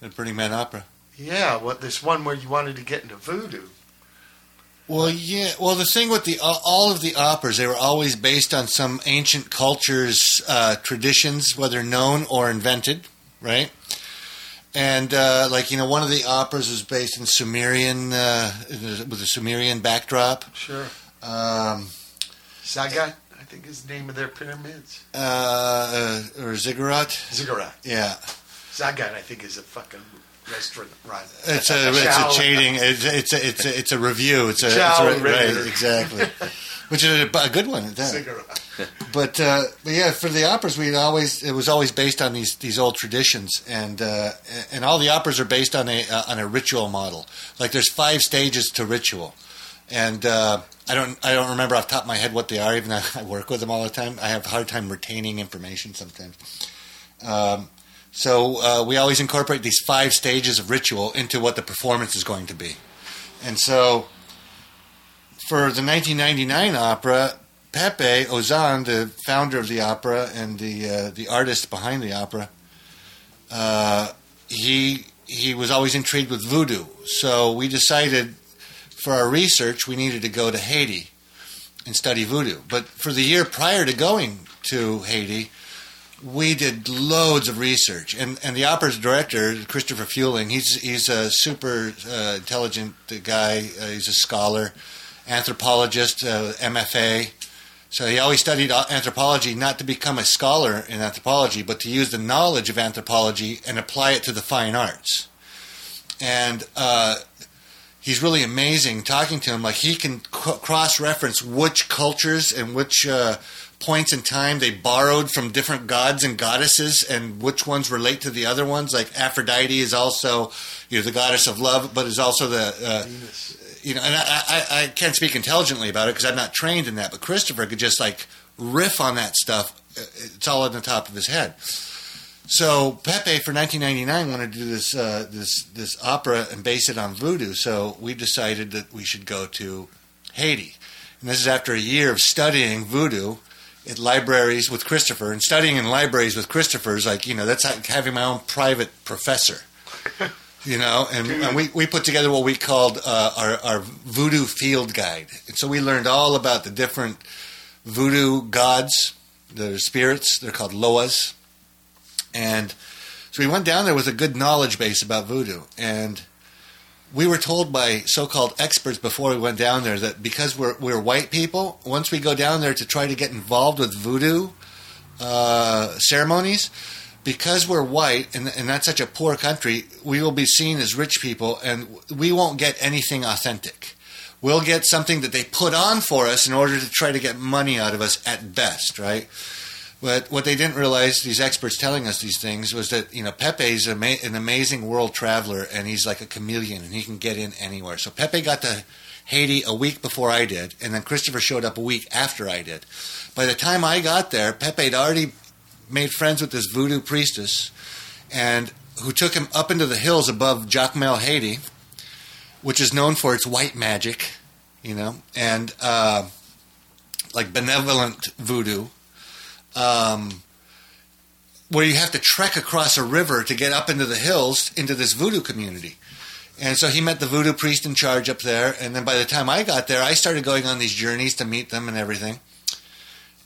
S2: The Burning Man Opera.
S1: yeah, what this one where you wanted to get into voodoo.
S2: Well, yeah. Well, the thing with the uh, all of the operas, they were always based on some ancient culture's uh, traditions, whether known or invented, right? And uh, like you know, one of the operas was based in Sumerian uh, with a Sumerian backdrop.
S1: Sure.
S2: Um,
S1: Zagat, I think is the name of their pyramids.
S2: uh, uh, or ziggurat.
S1: Ziggurat.
S2: Yeah,
S1: Zagat, I think, is a fucking restaurant run.
S2: it's a it's a cheating. It's a, it's a it's a, it's a review. It's a, it's a right exactly, which is a, a good one that. But, uh, but yeah, for the operas, we always it was always based on these these old traditions, and uh, and all the operas are based on a uh, on a ritual model. Like there's five stages to ritual, and uh, I don't I don't remember off the top of my head what they are. Even though I work with them all the time, I have a hard time retaining information sometimes. Um, so uh, we always incorporate these five stages of ritual into what the performance is going to be, and so for the 1999 opera, Pepe Ozan, the founder of the opera and the uh, the artist behind the opera, uh, he he was always intrigued with voodoo. So we decided for our research we needed to go to Haiti and study voodoo. But for the year prior to going to Haiti, we did loads of research, and and the opera's director, Christopher Fueling, he's he's a super uh, intelligent guy. Uh, he's a scholar, anthropologist, uh, MFA. So he always studied anthropology not to become a scholar in anthropology, but to use the knowledge of anthropology and apply it to the fine arts. And uh, he's really amazing talking to him. Like he can c- cross-reference which cultures and which uh, points in time they borrowed from different gods and goddesses, and which ones relate to the other ones. Like Aphrodite is also, you know, the goddess of love, but is also the uh, you know, and I, I, I can't speak intelligently about it because I'm not trained in that. But Christopher could just like riff on that stuff. It's all on the top of his head. So Pepe for 1999 wanted to do this uh, this this opera and base it on voodoo. So we decided that we should go to Haiti, And this is after a year of studying voodoo at libraries with Christopher and studying in libraries with Christopher is like, you know, that's like having my own private professor. You know, and, and we, we put together what we called uh, our, our voodoo field guide. And so we learned all about the different voodoo gods, the spirits. They're called loas. And so we went down there with a good knowledge base about voodoo. And we were told by so-called experts before we went down there that because we're we're white people, once we go down there to try to get involved with voodoo uh, ceremonies, because we're white and, and that's such a poor country, we will be seen as rich people, and we won't get anything authentic. We'll get something that they put on for us in order to try to get money out of us at best, right? But what they didn't realize, these experts telling us these things, was that you know Pepe's ama- an amazing world traveler, and he's like a chameleon, and he can get in anywhere. So Pepe got to Haiti a week before I did, and then Christopher showed up a week after I did. By the time I got there, Pepe had already made friends with this voodoo priestess, and who took him up into the hills above Jacmel, Haiti, which is known for its white magic, you know, and uh, like benevolent voodoo um, where you have to trek across a river to get up into the hills into this voodoo community. And so he met the voodoo priest in charge up there. And then by the time I got there, I started going on these journeys to meet them and everything.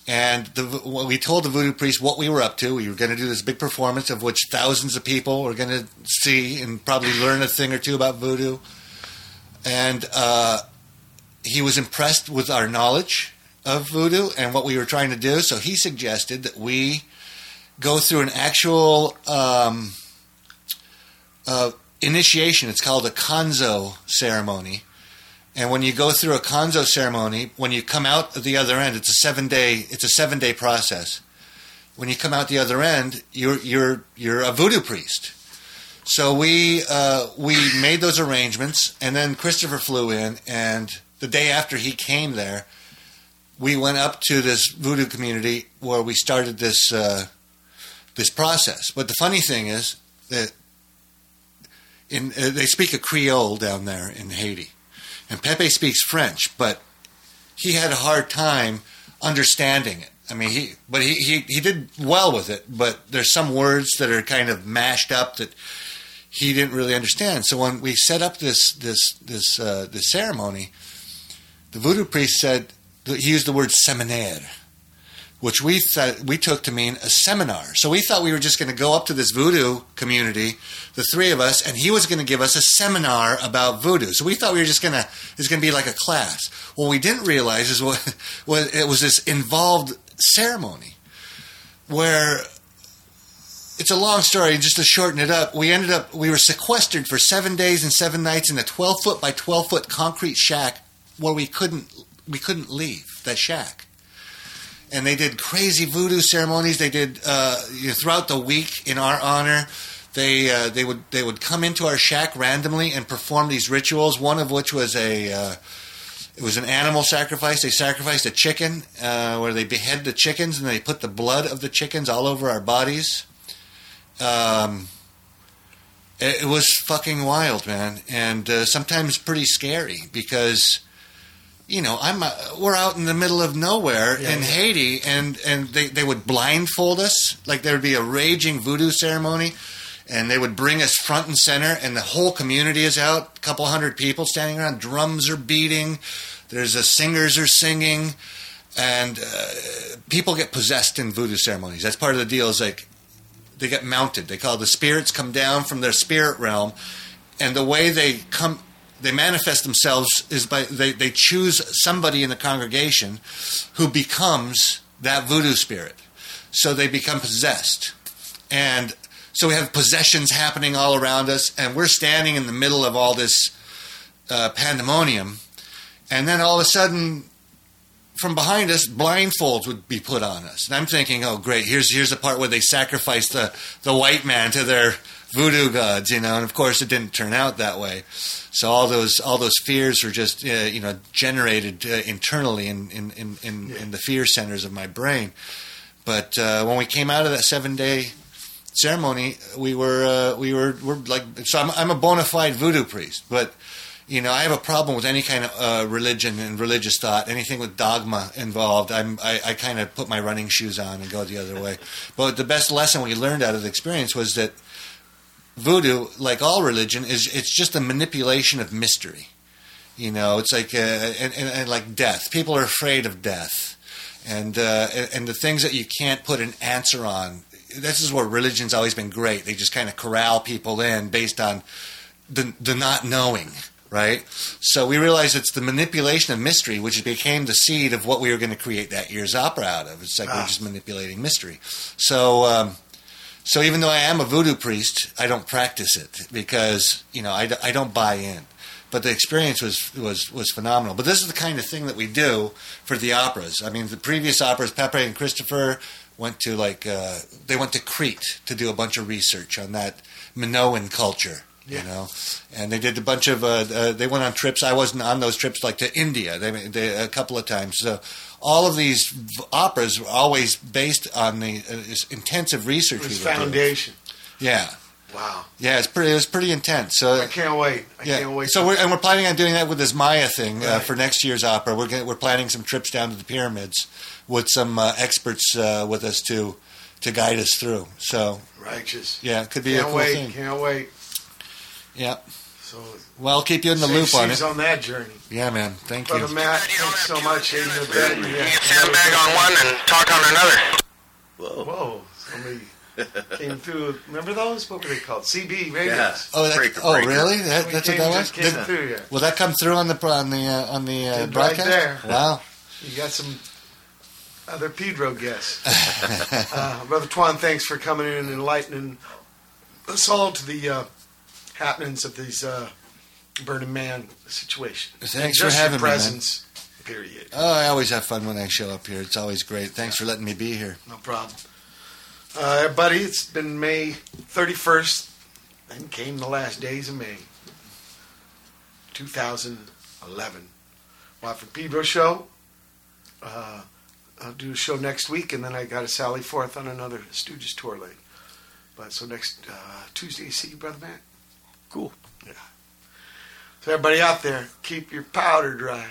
S2: And the, we told the voodoo priest what we were up to. We were going to do this big performance of which thousands of people were going to see and probably learn a thing or two about voodoo. And uh, he was impressed with our knowledge of voodoo and what we were trying to do. So he suggested that we go through an actual um, uh, initiation. It's called a kanzo ceremony. And when you go through a kanzo ceremony, when you come out at the other end, it's a seven day it's a seven day process. When you come out the other end, you're you're you're a voodoo priest. So we uh, we made those arrangements, and then Christopher flew in, and the day after he came there, we went up to this voodoo community where we started this uh, this process. But the funny thing is that in uh, they speak a Creole down there in Haiti, and Pepe speaks French, but he had a hard time understanding it. I mean, he but he, he he did well with it, but there's some words that are kind of mashed up that he didn't really understand. So when we set up this this this uh, this ceremony, the voodoo priest said he used the word seminaire, which we thought we took to mean a seminar. So we thought we were just going to go up to this voodoo community, the three of us, and he was going to give us a seminar about voodoo. So we thought we were just going to it was going to be like a class. What we didn't realize is what was it was this involved ceremony where it's a long story. Just to shorten it up, we ended up we were sequestered for seven days and seven nights in a twelve foot by twelve foot concrete shack where we couldn't we couldn't leave that shack. And they did crazy voodoo ceremonies. They did uh, you know, throughout the week in our honor. They uh, they would they would come into our shack randomly and perform these rituals. One of which was a uh, it was an animal sacrifice. They sacrificed a chicken uh, where they behead the chickens and they put the blood of the chickens all over our bodies. Um, it, it was fucking wild, man, and uh, sometimes pretty scary because you know, I'm uh, we're out in the middle of nowhere
S7: Yeah,
S2: in
S7: yeah.
S2: Haiti, and and they they would blindfold us, like there would be a raging voodoo ceremony, and they would bring us front and center, and the whole community is out, a couple hundred people standing around, drums are beating, there's a singers are singing, and uh, people get possessed in voodoo ceremonies. That's part of the deal. Is like they get mounted. They call the spirits come down from their spirit realm, and the way they come they manifest themselves is by they, they choose somebody in the congregation who becomes that voodoo spirit. So they become possessed. And so we have possessions happening all around us, and we're standing in the middle of all this uh, pandemonium. And then all of a sudden, from behind us, blindfolds would be put on us. And I'm thinking, oh, great, here's, here's the part where they sacrifice the, the white man to their voodoo gods, you know, and of course it didn't turn out that way. So all those all those fears were just uh, you know generated uh, internally in in, in, in, in the fear centers of my brain. But uh, when we came out of that seven day ceremony, we were uh, we were were like so I'm, I'm a bona fide voodoo priest, but You know, I have a problem with any kind of uh, religion and religious thought, anything with dogma involved. I'm, I, I kind of put my running shoes on and go the other way. But the best lesson we learned out of the experience was that voodoo, like all religion, is it's just a manipulation of mystery. You know, it's like uh, and, and, and like death. People are afraid of death, and uh, and- the things that you can't put an answer on. This is where religion's always been great. They just kind of corral people in based on the the not knowing, right? So we realize it's the manipulation of mystery which became the seed of what we were going to create that year's opera out of. It's like we're
S1: Ah.
S2: just manipulating mystery. So. Um, so even though I am a voodoo priest, I don't practice it because you know I, I don't buy in. But the experience was, was was phenomenal. But this is the kind of thing that we do for the operas. I mean, the previous operas, Pepe and Christopher went to like uh, they went to Crete to do a bunch of research on that Minoan culture.
S1: Yeah.
S2: You know, and they did a bunch of. Uh, uh, they went on trips. I wasn't on those trips, like to India. They, they a couple of times. So all of these v- operas were always based on the uh, intensive research.
S1: Was
S2: we were doing.
S1: foundation.
S2: Yeah,
S1: Wow.
S2: yeah, it's pretty. It was pretty intense. So
S1: I can't wait. I
S2: yeah.
S1: can't wait.
S2: So we're and we're planning on doing that with this Maya thing uh, for next year's opera. We're gonna, we're planning some trips down to the pyramids with some uh, experts uh, with us to to guide us through. So
S1: righteous.
S2: yeah, it could be
S1: Can't
S2: a cool
S1: wait.
S2: thing.
S1: Can't wait.
S2: Yeah.
S1: So
S2: Well, I'll keep you in the loop on
S1: seas
S2: it.
S1: on that journey.
S2: Yeah, man. Thank you.
S1: Brother
S2: you.
S1: Matt, thanks so much. Aiden the vet. Yeah.
S11: Sandbag on one and talk on another.
S3: Whoa.
S1: Whoa. Somebody came through. Remember those? What were they called? CB radios.
S3: Yeah.
S2: Oh, that,
S3: Breaker,
S2: oh,
S3: breaker.
S2: really? That, that's what that was.
S1: just came
S2: Did-
S1: through, yeah.
S2: will that come through on the on the uh, on the uh,
S1: Did right
S2: broadcast?
S1: there.
S2: Wow.
S1: You got some other Pedro guests. uh, Brother Twan, thanks for coming in and enlightening us all to the uh, happenings of these uh, Burning Man situation.
S2: Thanks for having
S1: your
S2: me, man.
S1: presence, period.
S2: Oh, I always have fun when I show up here. It's always great. Thanks for letting me be here.
S1: No problem. Uh, everybody, it's been May 31st, and came the last days of May 2011. Watt from Pedro show. Uh, I'll do a show next week, and then I got to sally forth on another Stooges tour late. But so next uh, Tuesday, see you, Brother Matt.
S3: Cool.
S1: Yeah. So everybody out there, keep your powder dry.